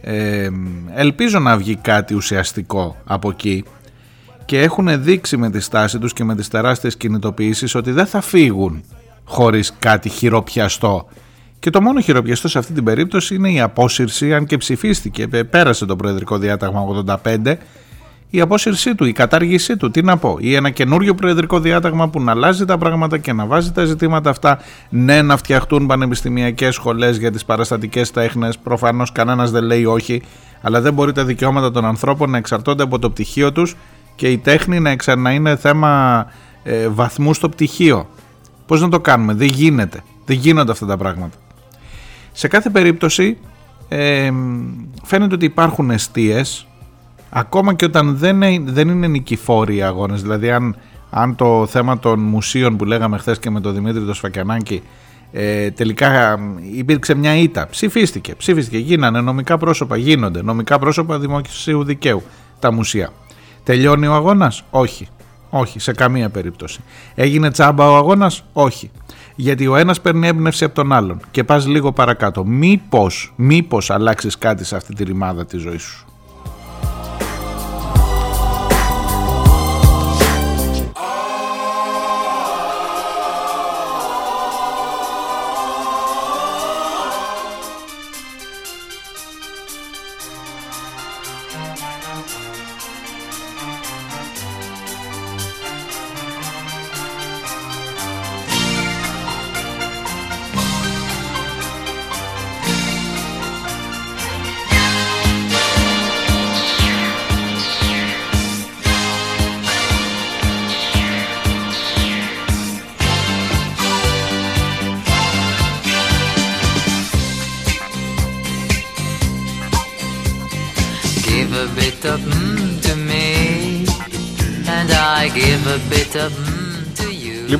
Ε, ελπίζω να βγει κάτι ουσιαστικό από εκεί και έχουν δείξει με τη στάση τους και με τις τεράστιες κινητοποιήσεις ότι δεν θα φύγουν χωρίς κάτι χειροπιαστό Και το μόνο χειροπιαστό σε αυτή την περίπτωση είναι η απόσυρση, αν και ψηφίστηκε, πέρασε το Προεδρικό Διάταγμα 85, η απόσυρσή του, η κατάργησή του, τι να πω, ή ένα καινούριο Προεδρικό Διάταγμα που να αλλάζει τα πράγματα και να βάζει τα ζητήματα αυτά. Ναι, να φτιαχτούν πανεπιστημιακές σχολές για τις παραστατικές τέχνες. Προφανώς κανένας δεν λέει όχι, αλλά δεν μπορεί τα δικαιώματα των ανθρώπων να εξαρτώνται από το πτυχίο τους και η τέχνη να, εξα... να είναι θέμα ε, βαθμού στο πτυχίο. Πώς να το κάνουμε, δεν γίνεται. Δεν γίνονται αυτά τα πράγματα. Σε κάθε περίπτωση ε, φαίνεται ότι υπάρχουν αιστείες ακόμα και όταν δεν, δεν είναι νικηφόροι οι αγώνες. Δηλαδή αν, αν το θέμα των μουσείων που λέγαμε χθες και με τον Δημήτρη το Σφακιανάκη ε, τελικά υπήρξε μια ήττα. Ψηφίστηκε, ψηφίστηκε, γίνανε νομικά πρόσωπα γίνονται. Νομικά πρόσωπα δημοσίου δικαίου τα μουσεία. Τελειώνει ο αγώνας, όχι όχι σε καμία περίπτωση έγινε τσάμπα ο αγώνας, όχι γιατί ο ένας παίρνει έμπνευση από τον άλλον και πας λίγο παρακάτω. Μήπως, μήπως αλλάξεις κάτι σε αυτή τη ρημάδα της ζωής σου;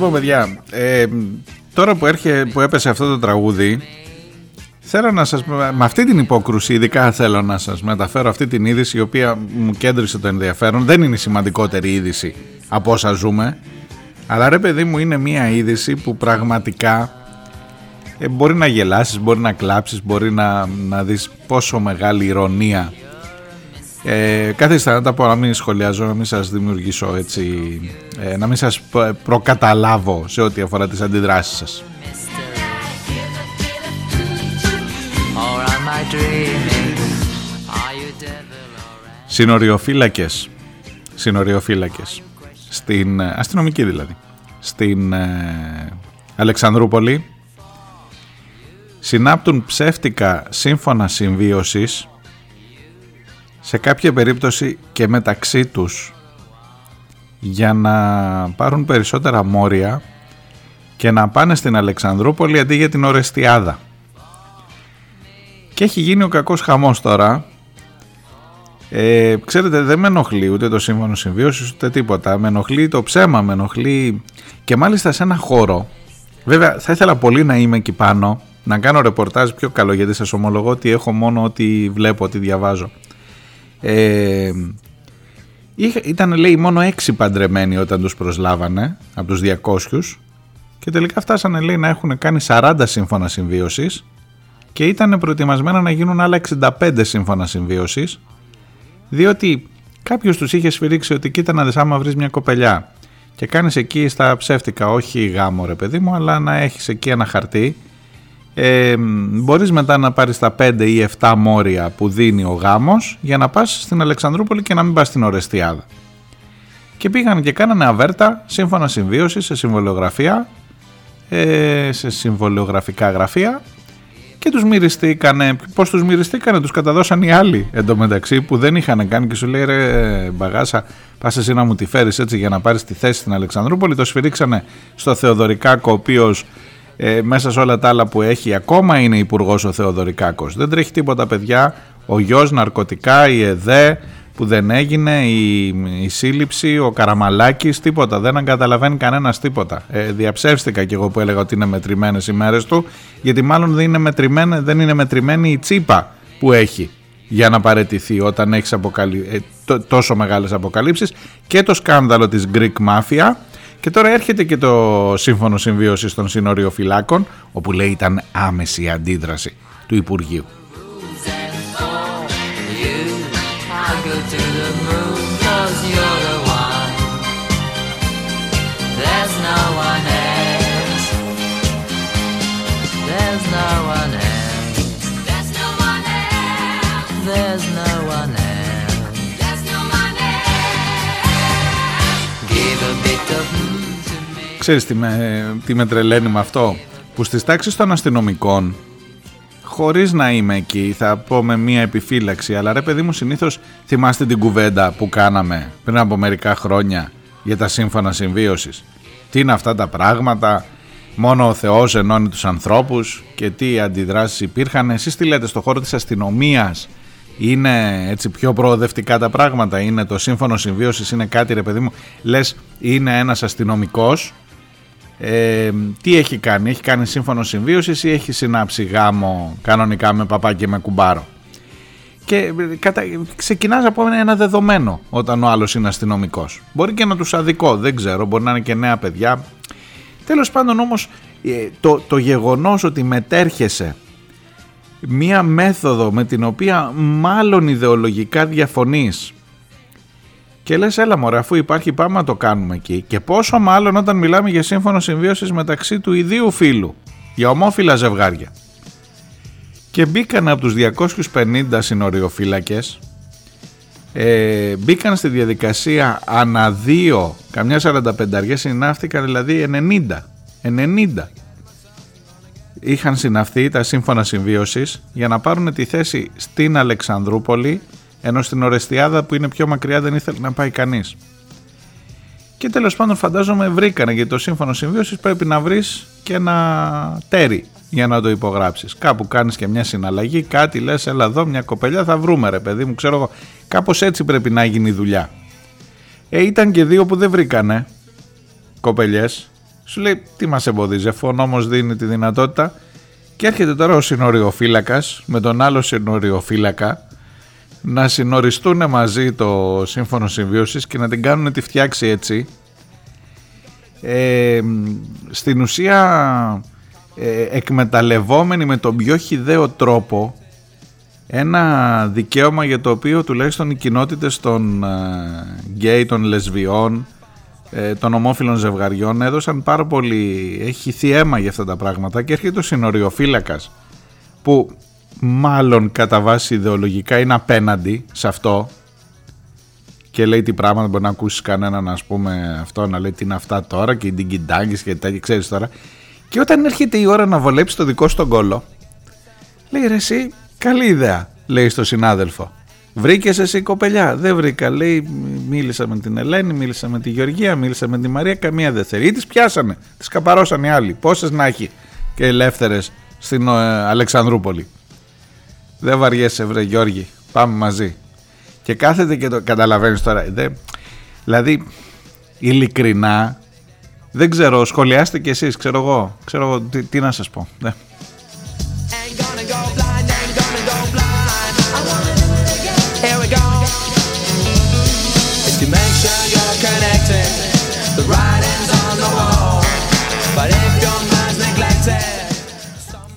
Λοιπόν παιδιά, ε, τώρα που, έρχε, που έπεσε αυτό το τραγούδι Θέλω να σας, με αυτή την υπόκρουση ειδικά θέλω να σας μεταφέρω αυτή την είδηση η οποία μου κέντρισε το ενδιαφέρον. Δεν είναι η σημαντικότερη είδηση από όσα ζούμε Αλλά ρε παιδί μου είναι μια είδηση που πραγματικά ε, μπορεί να γελάσεις, μπορεί να κλάψεις, μπορεί να, να δεις πόσο μεγάλη ηρωνία ε, καθίστε να τα πω να μην σχολιάζω, να μην σας δημιουργήσω έτσι, ε, να μην σας προκαταλάβω σε ό,τι αφορά τις αντιδράσεις σας. Συνοριοφύλακες, συνοριοφύλακες, στην ε, αστυνομική δηλαδή, στην ε, Αλεξανδρούπολη. Συνάπτουν ψεύτικα σύμφωνα συμβίωσης σε κάποια περίπτωση και μεταξύ τους για να πάρουν περισσότερα μόρια και να πάνε στην Αλεξανδρούπολη αντί για την Ορεστιάδα. Και έχει γίνει ο κακός χαμός τώρα. Ε, ξέρετε δεν με ενοχλεί ούτε το σύμφωνο συμβίωσης ούτε τίποτα. Με ενοχλεί το ψέμα, με ενοχλεί και μάλιστα σε ένα χώρο. Βέβαια θα ήθελα πολύ να είμαι εκεί πάνω, να κάνω ρεπορτάζ πιο καλό γιατί σας ομολογώ ότι έχω μόνο ότι βλέπω, ότι διαβάζω. Ε, ήταν λέει μόνο έξι παντρεμένοι όταν τους προσλάβανε από τους 200 και τελικά φτάσανε λέει να έχουν κάνει 40 σύμφωνα συμβίωσης και ήταν προετοιμασμένα να γίνουν άλλα 65 σύμφωνα συμβίωσης διότι κάποιος τους είχε σφυρίξει ότι κοίτα να δεις άμα βρεις μια κοπελιά και κάνεις εκεί στα ψεύτικα όχι γάμο ρε παιδί μου αλλά να έχεις εκεί ένα χαρτί ε, μπορείς μετά να πάρεις τα 5 ή 7 μόρια που δίνει ο γάμος για να πας στην Αλεξανδρούπολη και να μην πας στην Ορεστιάδα. Και πήγαν και κάνανε αβέρτα σύμφωνα συμβίωση σε συμβολιογραφία, ε, σε συμβολιογραφικά γραφεία και τους μυριστήκανε. Πώς τους μυριστήκανε, τους καταδώσαν οι άλλοι εντωμεταξύ που δεν είχαν κάνει και σου λέει ρε μπαγάσα πας εσύ να μου τη φέρεις έτσι για να πάρεις τη θέση στην Αλεξανδρούπολη. Το σφυρίξανε στο Θεοδωρικάκο ο οποίος ε, μέσα σε όλα τα άλλα που έχει ακόμα είναι υπουργός ο Θεοδωρικάκος. Δεν τρέχει τίποτα παιδιά, ο γιος, ναρκωτικά, η ΕΔΕ που δεν έγινε, η, η σύλληψη, ο Καραμαλάκης, τίποτα. Δεν καταλαβαίνει κανένας τίποτα. Ε, διαψεύστηκα κι εγώ που έλεγα ότι είναι μετρημένες οι μέρες του, γιατί μάλλον δεν είναι, μετρημένη, δεν είναι μετρημένη η τσίπα που έχει για να παρετηθεί όταν έχεις αποκαλύ... ε, τόσο μεγάλες αποκαλύψεις και το σκάνδαλο της Greek Mafia και τώρα έρχεται και το σύμφωνο συμβίωσης των συνοριοφυλάκων, όπου λέει ήταν άμεση αντίδραση του Υπουργείου. There's no one else. There's no one else. There's no one else. There's no one else. Give a bit of to me. Ξέρεις τι με, τι με τρελαίνει με αυτό; Που στις τάξεις των αστυνομικών χωρίς να είμαι εκεί θα πω με μία επιφύλαξη αλλά ρε παιδί μου συνήθως θυμάστε την κουβέντα που κάναμε πριν από μερικά χρόνια για τα σύμφωνα συμβίωσης. Τι είναι αυτά τα πράγματα; Μόνο ο Θεός ενώνει τους ανθρώπους; Και τι αντιδράσεις υπήρχαν; Εσείς τι λέτε στο χώρο της αστυνομίας είναι έτσι πιο προοδευτικά τα πράγματα; Είναι το σύμφωνο συμβίωσης είναι κάτι ρε παιδί μου λες είναι ένας αστυνομικός ε, τι έχει κάνει, έχει κάνει σύμφωνο συμβίωσης ή έχει συνάψει γάμο κανονικά με παπά και με κουμπάρο; Και κατα... ξεκινάς από ένα δεδομένο όταν ο άλλος είναι αστυνομικός. Μπορεί και να τους αδικό, δεν ξέρω, μπορεί να είναι και νέα παιδιά. Τέλος πάντων όμως ε, το, το γεγονός ότι μετέρχεσαι μία μέθοδο με την οποία μάλλον ιδεολογικά διαφωνείς και λες, έλα μωρέ, αφού υπάρχει, πάμε να το κάνουμε εκεί. Και πόσο μάλλον όταν μιλάμε για σύμφωνο συμβίωσης μεταξύ του ιδίου φίλου, για ομόφυλα ζευγάρια. Και μπήκαν από τους 250 συνοριοφύλακες, ε, μπήκαν στη διαδικασία ανά δύο, καμιά 45 αργές συνάφθηκαν δηλαδή 90. 90 είχαν συναυθεί τα σύμφωνα συμβίωσης για να πάρουν τη θέση στην Αλεξανδρούπολη ενώ στην Ορεστιάδα που είναι πιο μακριά δεν ήθελε να πάει κανείς. Και τέλος πάντων φαντάζομαι βρήκανε γιατί το σύμφωνο συμβίωσης πρέπει να βρεις και ένα τέρι για να το υπογράψεις. Κάπου κάνεις και μια συναλλαγή, κάτι λες, έλα εδώ, μια κοπελιά θα βρούμε ρε παιδί μου, ξέρω εγώ. Κάπως έτσι πρέπει να γίνει η δουλειά. Ε, ήταν και δύο που δεν βρήκανε κοπελιές. Σου λέει τι μας εμποδίζει, αφού ο νόμος δίνει τη δυνατότητα. Και έρχεται τώρα ο συνοριοφύλακας με τον άλλο συνοριοφύλακα να συνοριστούν μαζί το σύμφωνο συμβίωσης και να την κάνουν τη φτιάξει έτσι. Ε, στην ουσία ε, εκμεταλλευόμενοι με τον πιο χιδαίο τρόπο ένα δικαίωμα για το οποίο τουλάχιστον οι κοινότητες των ε, γκέι, των λεσβιών, ε, των ομόφυλων ζευγαριών έδωσαν πάρα πολύ, έχει χυθεί αίμα για αυτά τα πράγματα και έρχεται ο συνοριοφύλακας που μάλλον κατά βάση ιδεολογικά είναι απέναντι σε αυτό και λέει τι πράγματα μπορεί να ακούσεις κανέναν ας πούμε αυτό να λέει τι είναι αυτά τώρα και την κοιντάγκης και τέτοια ξέρεις τώρα και όταν έρχεται η ώρα να βολέψει το δικό στον κόλο λέει ρε εσύ καλή ιδέα λέει στο συνάδελφο Βρήκες εσύ κοπελιά. Δεν βρήκα. Λέει, μίλησα με την Ελένη, μίλησα με τη Γεωργία, μίλησα με τη Μαρία. Καμία δεν θέλει. Ή τις πιάσανε. Τις καπαρώσαν οι άλλοι. Πόσες να έχει και ελεύθερες στην ε, Αλεξανδρούπολη. Δεν βαριέσαι βρε Γιώργη, πάμε μαζί. Και κάθεται και το καταλαβαίνεις τώρα. Δε, δηλαδή, ειλικρινά, δεν ξέρω, σχολιάστε κι εσείς, ξέρω εγώ, ξέρω εγώ τι, τι να σας πω. Ναι.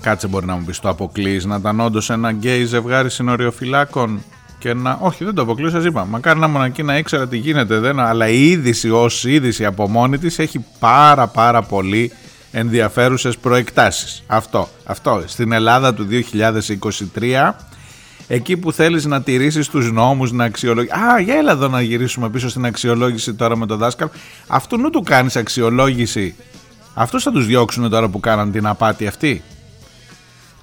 Κάτσε μπορεί να μου πεις το αποκλείς να ήταν όντως ένα γκέι ζευγάρι συνοριοφυλάκων και να. Όχι, δεν το αποκλείω, σας είπα. Μακάρι να ήμουν εκεί να ήξερα τι γίνεται. Δεν... Αλλά η είδηση ως είδηση από μόνη της έχει πάρα πάρα πολύ ενδιαφέρουσες προεκτάσεις. Αυτό, αυτό. Στην Ελλάδα του 2023 εκεί που θέλεις να τηρήσεις τους νόμους, να αξιολογήσεις... Α, για έλα εδώ να γυρίσουμε πίσω στην αξιολόγηση τώρα με τον δάσκαλο. Αυτού νου του κάνεις αξιολόγηση. Αυτούς θα τους διώξουν τώρα που κάναν την απάτη αυτή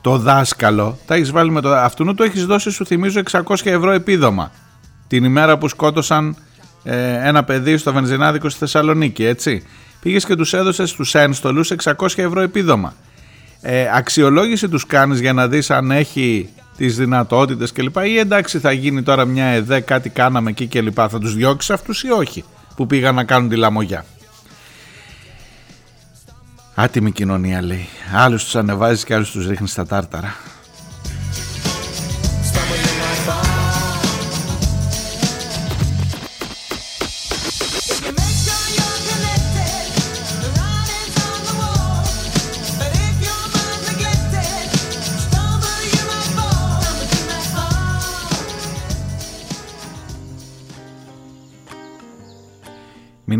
το δάσκαλο, τα έχεις βάλει με το. Αυτού του έχεις δώσει, σου θυμίζω, 600 ευρώ επίδομα. Την ημέρα που σκότωσαν ε, ένα παιδί στο βενζινάδικο στη Θεσσαλονίκη, έτσι. Πήγες και τους έδωσες στους ένστολους 600 ευρώ επίδομα. Ε, αξιολόγηση τους κάνεις για να δεις αν έχει τις δυνατότητες κλπ. Ή εντάξει, θα γίνει τώρα μια ΕΔΕ, κάτι κάναμε εκεί κλπ. Θα τους διώξεις αυτούς ή όχι που πήγαν να κάνουν τη λαμογιά. Άτιμη κοινωνία λέει. Άλλους τους ανεβάζεις και άλλους τους ρίχνεις στα τάρταρα.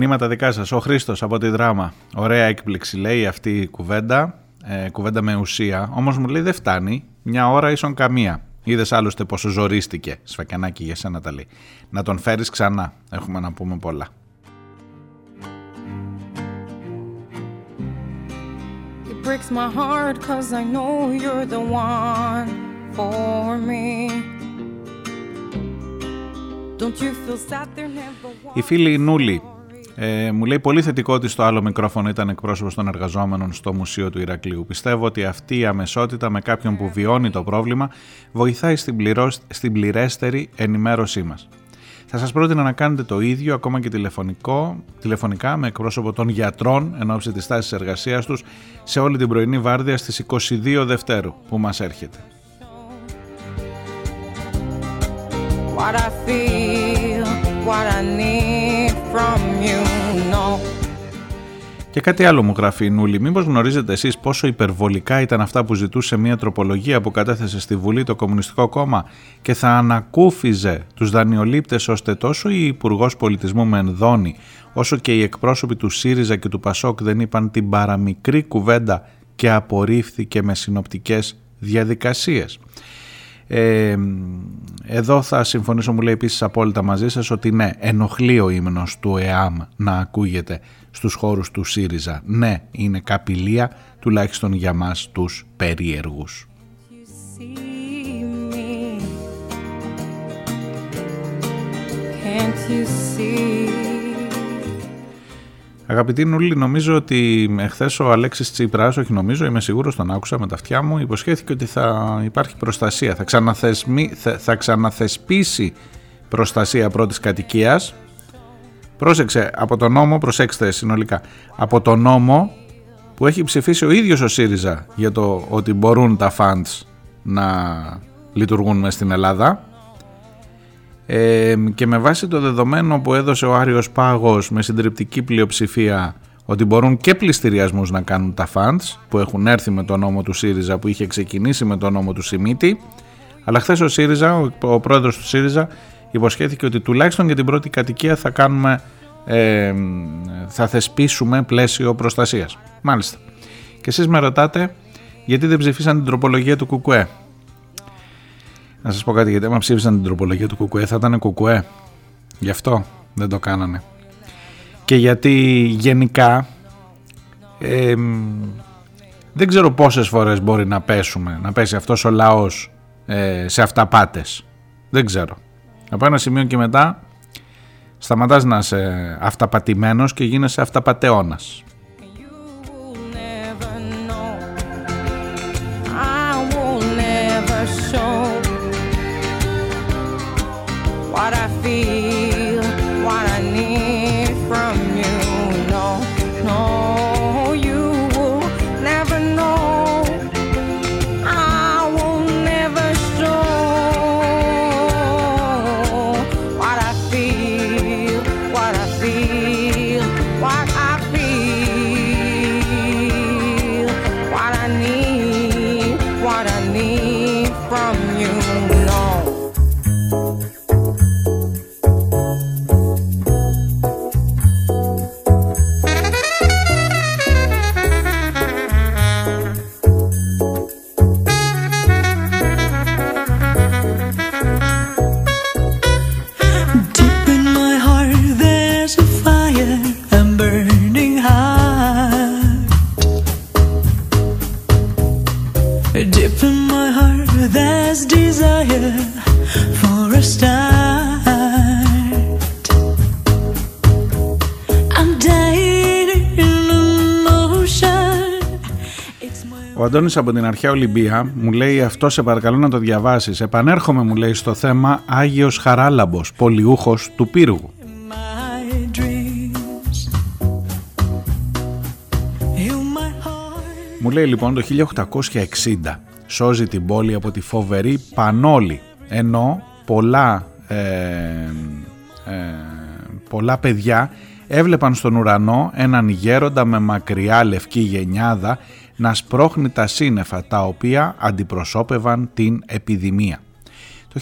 Μηνύματα δικά σας. Ο Χρήστος από τη δράμα. Ωραία έκπληξη λέει αυτή η κουβέντα. ε, κουβέντα με ουσία, όμως μου λέει δεν φτάνει, μια ώρα ίσον καμία. Είδες άλλωστε πόσο ζορίστηκε, σφακιανάκι για σένα τα λέει. Να τον φέρεις ξανά, έχουμε να πούμε πολλά. breaks my heart cause I know you're the one for me. Don't you feel sad; There never Η φίλη Νούλη ε, μου λέει πολύ θετικό ότι στο άλλο μικρόφωνο ήταν εκπρόσωπος των εργαζόμενων στο Μουσείο του Ηρακλείου. Πιστεύω ότι αυτή η αμεσότητα με κάποιον που βιώνει το πρόβλημα βοηθάει στην, πληρώς, στην πληρέστερη ενημέρωσή μας. Θα σας πρότεινα να κάνετε το ίδιο ακόμα και τηλεφωνικό, τηλεφωνικά με εκπρόσωπο των γιατρών εν ώψη της τάσης εργασίας τους σε όλη την πρωινή βάρδια στις 22 Δευτέρου που μας έρχεται. What I feel, what I need from you, no. Και κάτι άλλο μου γράφει η Νούλη. Μήπως γνωρίζετε εσείς πόσο υπερβολικά ήταν αυτά που ζητούσε μια τροπολογία που κατέθεσε στη Βουλή το Κομμουνιστικό Κόμμα και θα ανακούφιζε τους δανειολήπτες ώστε τόσο η Υπουργός Πολιτισμού Μενδώνη όσο και οι εκπρόσωποι του ΣΥΡΙΖΑ και του ΠΑΣΟΚ δεν είπαν την παραμικρή κουβέντα και απορρίφθηκε με συνοπτικές διαδικασίες. Ε, εδώ θα συμφωνήσω μου λέει επίσης απόλυτα μαζί σας ότι ναι ενοχλεί ο ύμνος του ΕΑΜ να ακούγεται στους χώρους του ΣΥΡΙΖΑ. Ναι είναι καπηλεία τουλάχιστον για μας τους περίεργους. Can't you see Αγαπητοί Νούλη, νομίζω ότι εχθές ο Αλέξης Τσίπρας, όχι νομίζω, είμαι σίγουρος, τον άκουσα με τα αυτιά μου, υποσχέθηκε ότι θα υπάρχει προστασία. Θα, ξαναθεσμι, θα, θα ξαναθεσπίσει προστασία πρώτης κατοικίας. Πρόσεξε, από τον νόμο, προσέξτε συνολικά, από τον νόμο που έχει ψηφίσει ο ίδιος ο ΣΥΡΙΖΑ για το ότι μπορούν τα funds να λειτουργούν μέσα στην Ελλάδα και με βάση το δεδομένο που έδωσε ο Άριος Πάγος με συντριπτική πλειοψηφία ότι μπορούν και πληστηριασμούς να κάνουν τα funds που έχουν έρθει με τον νόμο του ΣΥΡΙΖΑ που είχε ξεκινήσει με τον νόμο του Σιμίτη αλλά χθες ο ΣΥΡΙΖΑ, ο, ο πρόεδρος του ΣΥΡΙΖΑ υποσχέθηκε ότι τουλάχιστον για την πρώτη κατοικία θα κάνουμε ε, θα θεσπίσουμε πλαίσιο προστασίας. Μάλιστα. Και εσείς με ρωτάτε γιατί δεν ψηφίσαν την τροπολογία του ΚΚΕ. Να σας πω κάτι, γιατί άμα ψήφισαν την τροπολογία του Κουκουέ θα ήταν Κουκουέ. Γι' αυτό δεν το κάνανε. Και γιατί γενικά δεν ξέρω πόσες φορές μπορεί να πέσουμε, να πέσει αυτός ο λαός ε, σε αυταπάτες. Δεν ξέρω. Από ένα σημείο και μετά σταματάς να είσαι αυταπατημένος και γίνεσαι αυταπατεώνας. Αντώνης από την αρχαία Ολυμπία μου λέει αυτό σε παρακαλώ να το διαβάσεις. Επανέρχομαι μου λέει στο θέμα Άγιος Χαράλαμπος, πολιούχος του πύργου. Μου λέει λοιπόν το 1860 σώζει την πόλη από τη φοβερή Πανόλη ενώ πολλά, ε, ε, πολλά παιδιά έβλεπαν στον ουρανό έναν γέροντα με μακριά λευκή γενιάδα να σπρώχνει τα σύννεφα τα οποία αντιπροσώπευαν την επιδημία. Το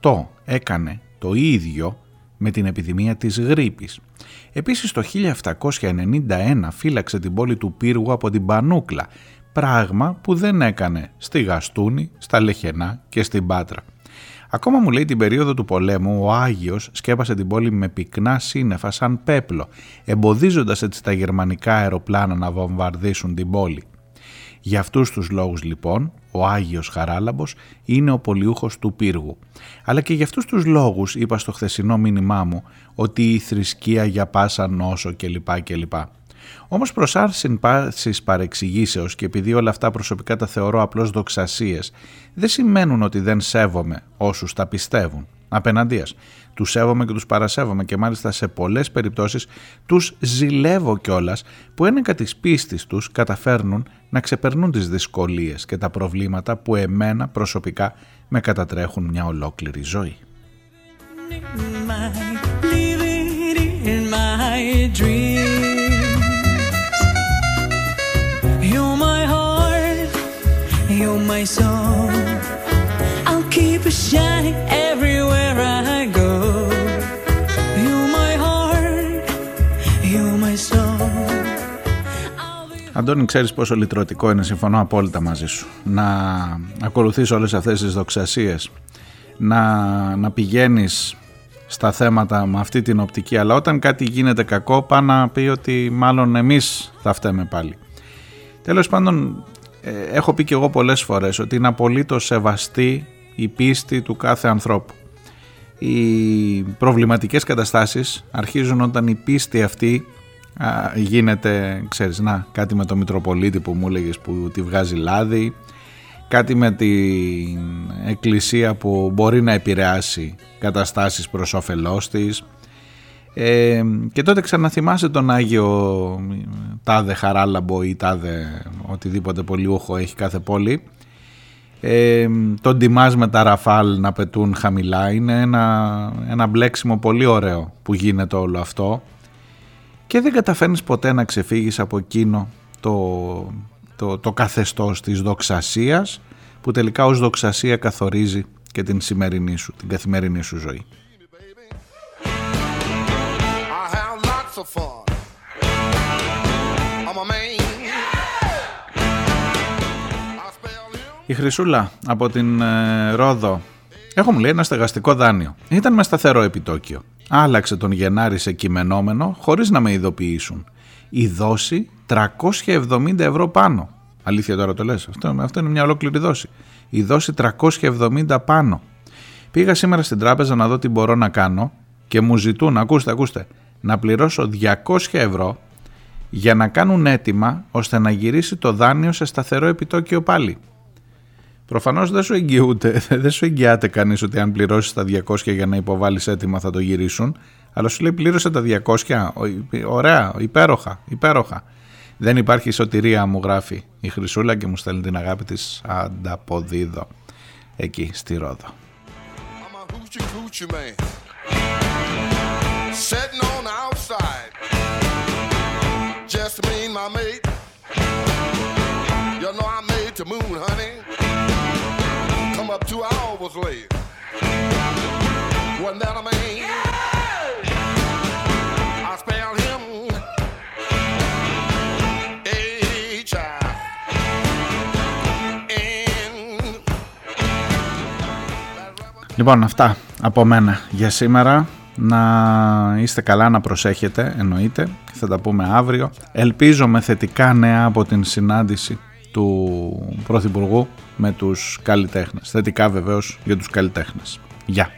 1918 έκανε το ίδιο με την επιδημία της γρήπης. Επίσης το 1791 φύλαξε την πόλη του Πύργου από την Πανούκλα, πράγμα που δεν έκανε στη Γαστούνη, στα Λεχενά και στην Πάτρα. Ακόμα μου λέει την περίοδο του πολέμου ο Άγιος σκέπασε την πόλη με πυκνά σύννεφα σαν πέπλο, εμποδίζοντας έτσι τα γερμανικά αεροπλάνα να βομβαρδίσουν την πόλη. Για αυτούς τους λόγους λοιπόν ο Άγιος Χαράλαμπος είναι ο πολιούχος του πύργου. Αλλά και για αυτούς τους λόγους είπα στο χθεσινό μήνυμά μου ότι η θρησκεία για πάσα νόσο κλπ. κλπ. Όμως προς άρσιν πάσης παρεξηγήσεως και επειδή όλα αυτά προσωπικά τα θεωρώ απλώς δοξασίες, δεν σημαίνουν ότι δεν σέβομαι όσους τα πιστεύουν. Απέναντίας, τους σέβομαι και τους παρασέβομαι και μάλιστα σε πολλές περιπτώσεις τους ζηλεύω κιόλας που ένεκα της πίστης τους καταφέρνουν να ξεπερνούν τις δυσκολίες και τα προβλήματα που εμένα προσωπικά με κατατρέχουν μια ολόκληρη ζωή. my soul. I'll keep it shining everywhere I go. You're my heart, you're my soul. Αντώνη, ξέρεις πόσο λυτρωτικό είναι, συμφωνώ απόλυτα μαζί σου, να ακολουθείς όλες αυτές τις δοξασίες, να, να πηγαίνεις στα θέματα με αυτή την οπτική, αλλά όταν κάτι γίνεται κακό, πάει να πει ότι μάλλον εμείς θα φταίμε πάλι. Τέλος πάντων, ε, έχω πει και εγώ πολλές φορές ότι είναι απολύτως σεβαστή η πίστη του κάθε ανθρώπου. Οι προβληματικές καταστάσεις αρχίζουν όταν η πίστη αυτή γίνεται, ξέρεις, να, κάτι με το Μητροπολίτη που μου έλεγες που τη βγάζει λάδι, κάτι με την εκκλησία που μπορεί να επηρεάσει καταστάσεις προς όφελός της, ε, και τότε ξαναθυμάσαι τον Άγιο τάδε Χαράλαμπο ή τάδε οτιδήποτε πολιούχο έχει κάθε πόλη. Ε, τον τιμάς με τα ραφάλ να πετούν χαμηλά. Είναι ένα, ένα μπλέξιμο πολύ ωραίο που γίνεται όλο αυτό. Και δεν καταφέρνεις ποτέ να ξεφύγεις από εκείνο το, το, το καθεστώς της δοξασίας που τελικά ως δοξασία καθορίζει και την σημερινή σου, την καθημερινή σου ζωή. Η Χρυσούλα από την ε, Ρόδο. Έχω μου λέει ένα στεγαστικό δάνειο. Ήταν μες σταθερό επιτόκιο. Άλλαξε τον Γενάρη σε κειμενόμενο χωρίς να με ειδοποιήσουν. Η δόση 370 ευρώ πάνω. Αλήθεια τώρα το λες. Αυτό, αυτό είναι μια ολόκληρη δόση. Η δόση 370 πάνω. Πήγα σήμερα στην τράπεζα να δω τι μπορώ να κάνω και μου ζητούν, ακούστε, ακούστε, να πληρώσω 200 ευρώ για να κάνουν έτοιμα ώστε να γυρίσει το δάνειο σε σταθερό επιτόκιο πάλι. Προφανώς δεν σου εγγυούται, δεν σου εγγυάται κανείς ότι αν πληρώσεις τα 200 για να υποβάλεις έτοιμα θα το γυρίσουν. Αλλά σου λέει πλήρωσε τα 200. Ωραία, υπέροχα, υπέροχα. Δεν υπάρχει σωτηρία, μου γράφει η Χρυσούλα και μου στέλνει την αγάπη της ανταποδίδω εκεί στη Ρόδο. Λοιπόν αυτά από μένα για σήμερα. Να είστε καλά να προσέχετε εννοείται. Θα τα πούμε αύριο. Ελπίζω με θετικά νέα από την συνάντηση του Πρωθυπουργού με τους καλλιτέχνες. Θετικά βεβαίως για τους καλλιτέχνες. Γεια.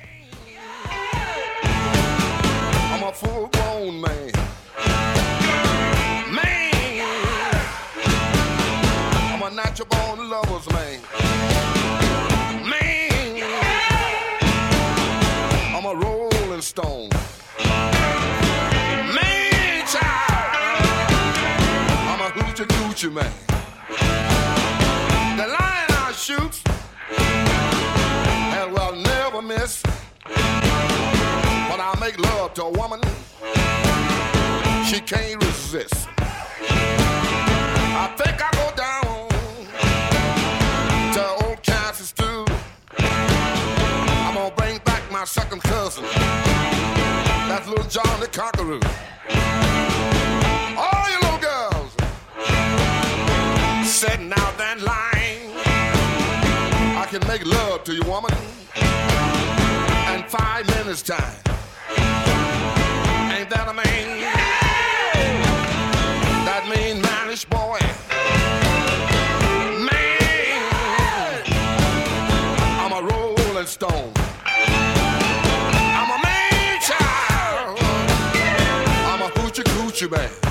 man. shoots make love to a woman, she can't resist. I think I go down to old Kansas too. I'm gonna bring back my second cousin. That's little John the Conqueror. All you little girls setting out that line. I can make love to you, woman, in five minutes time. you bad.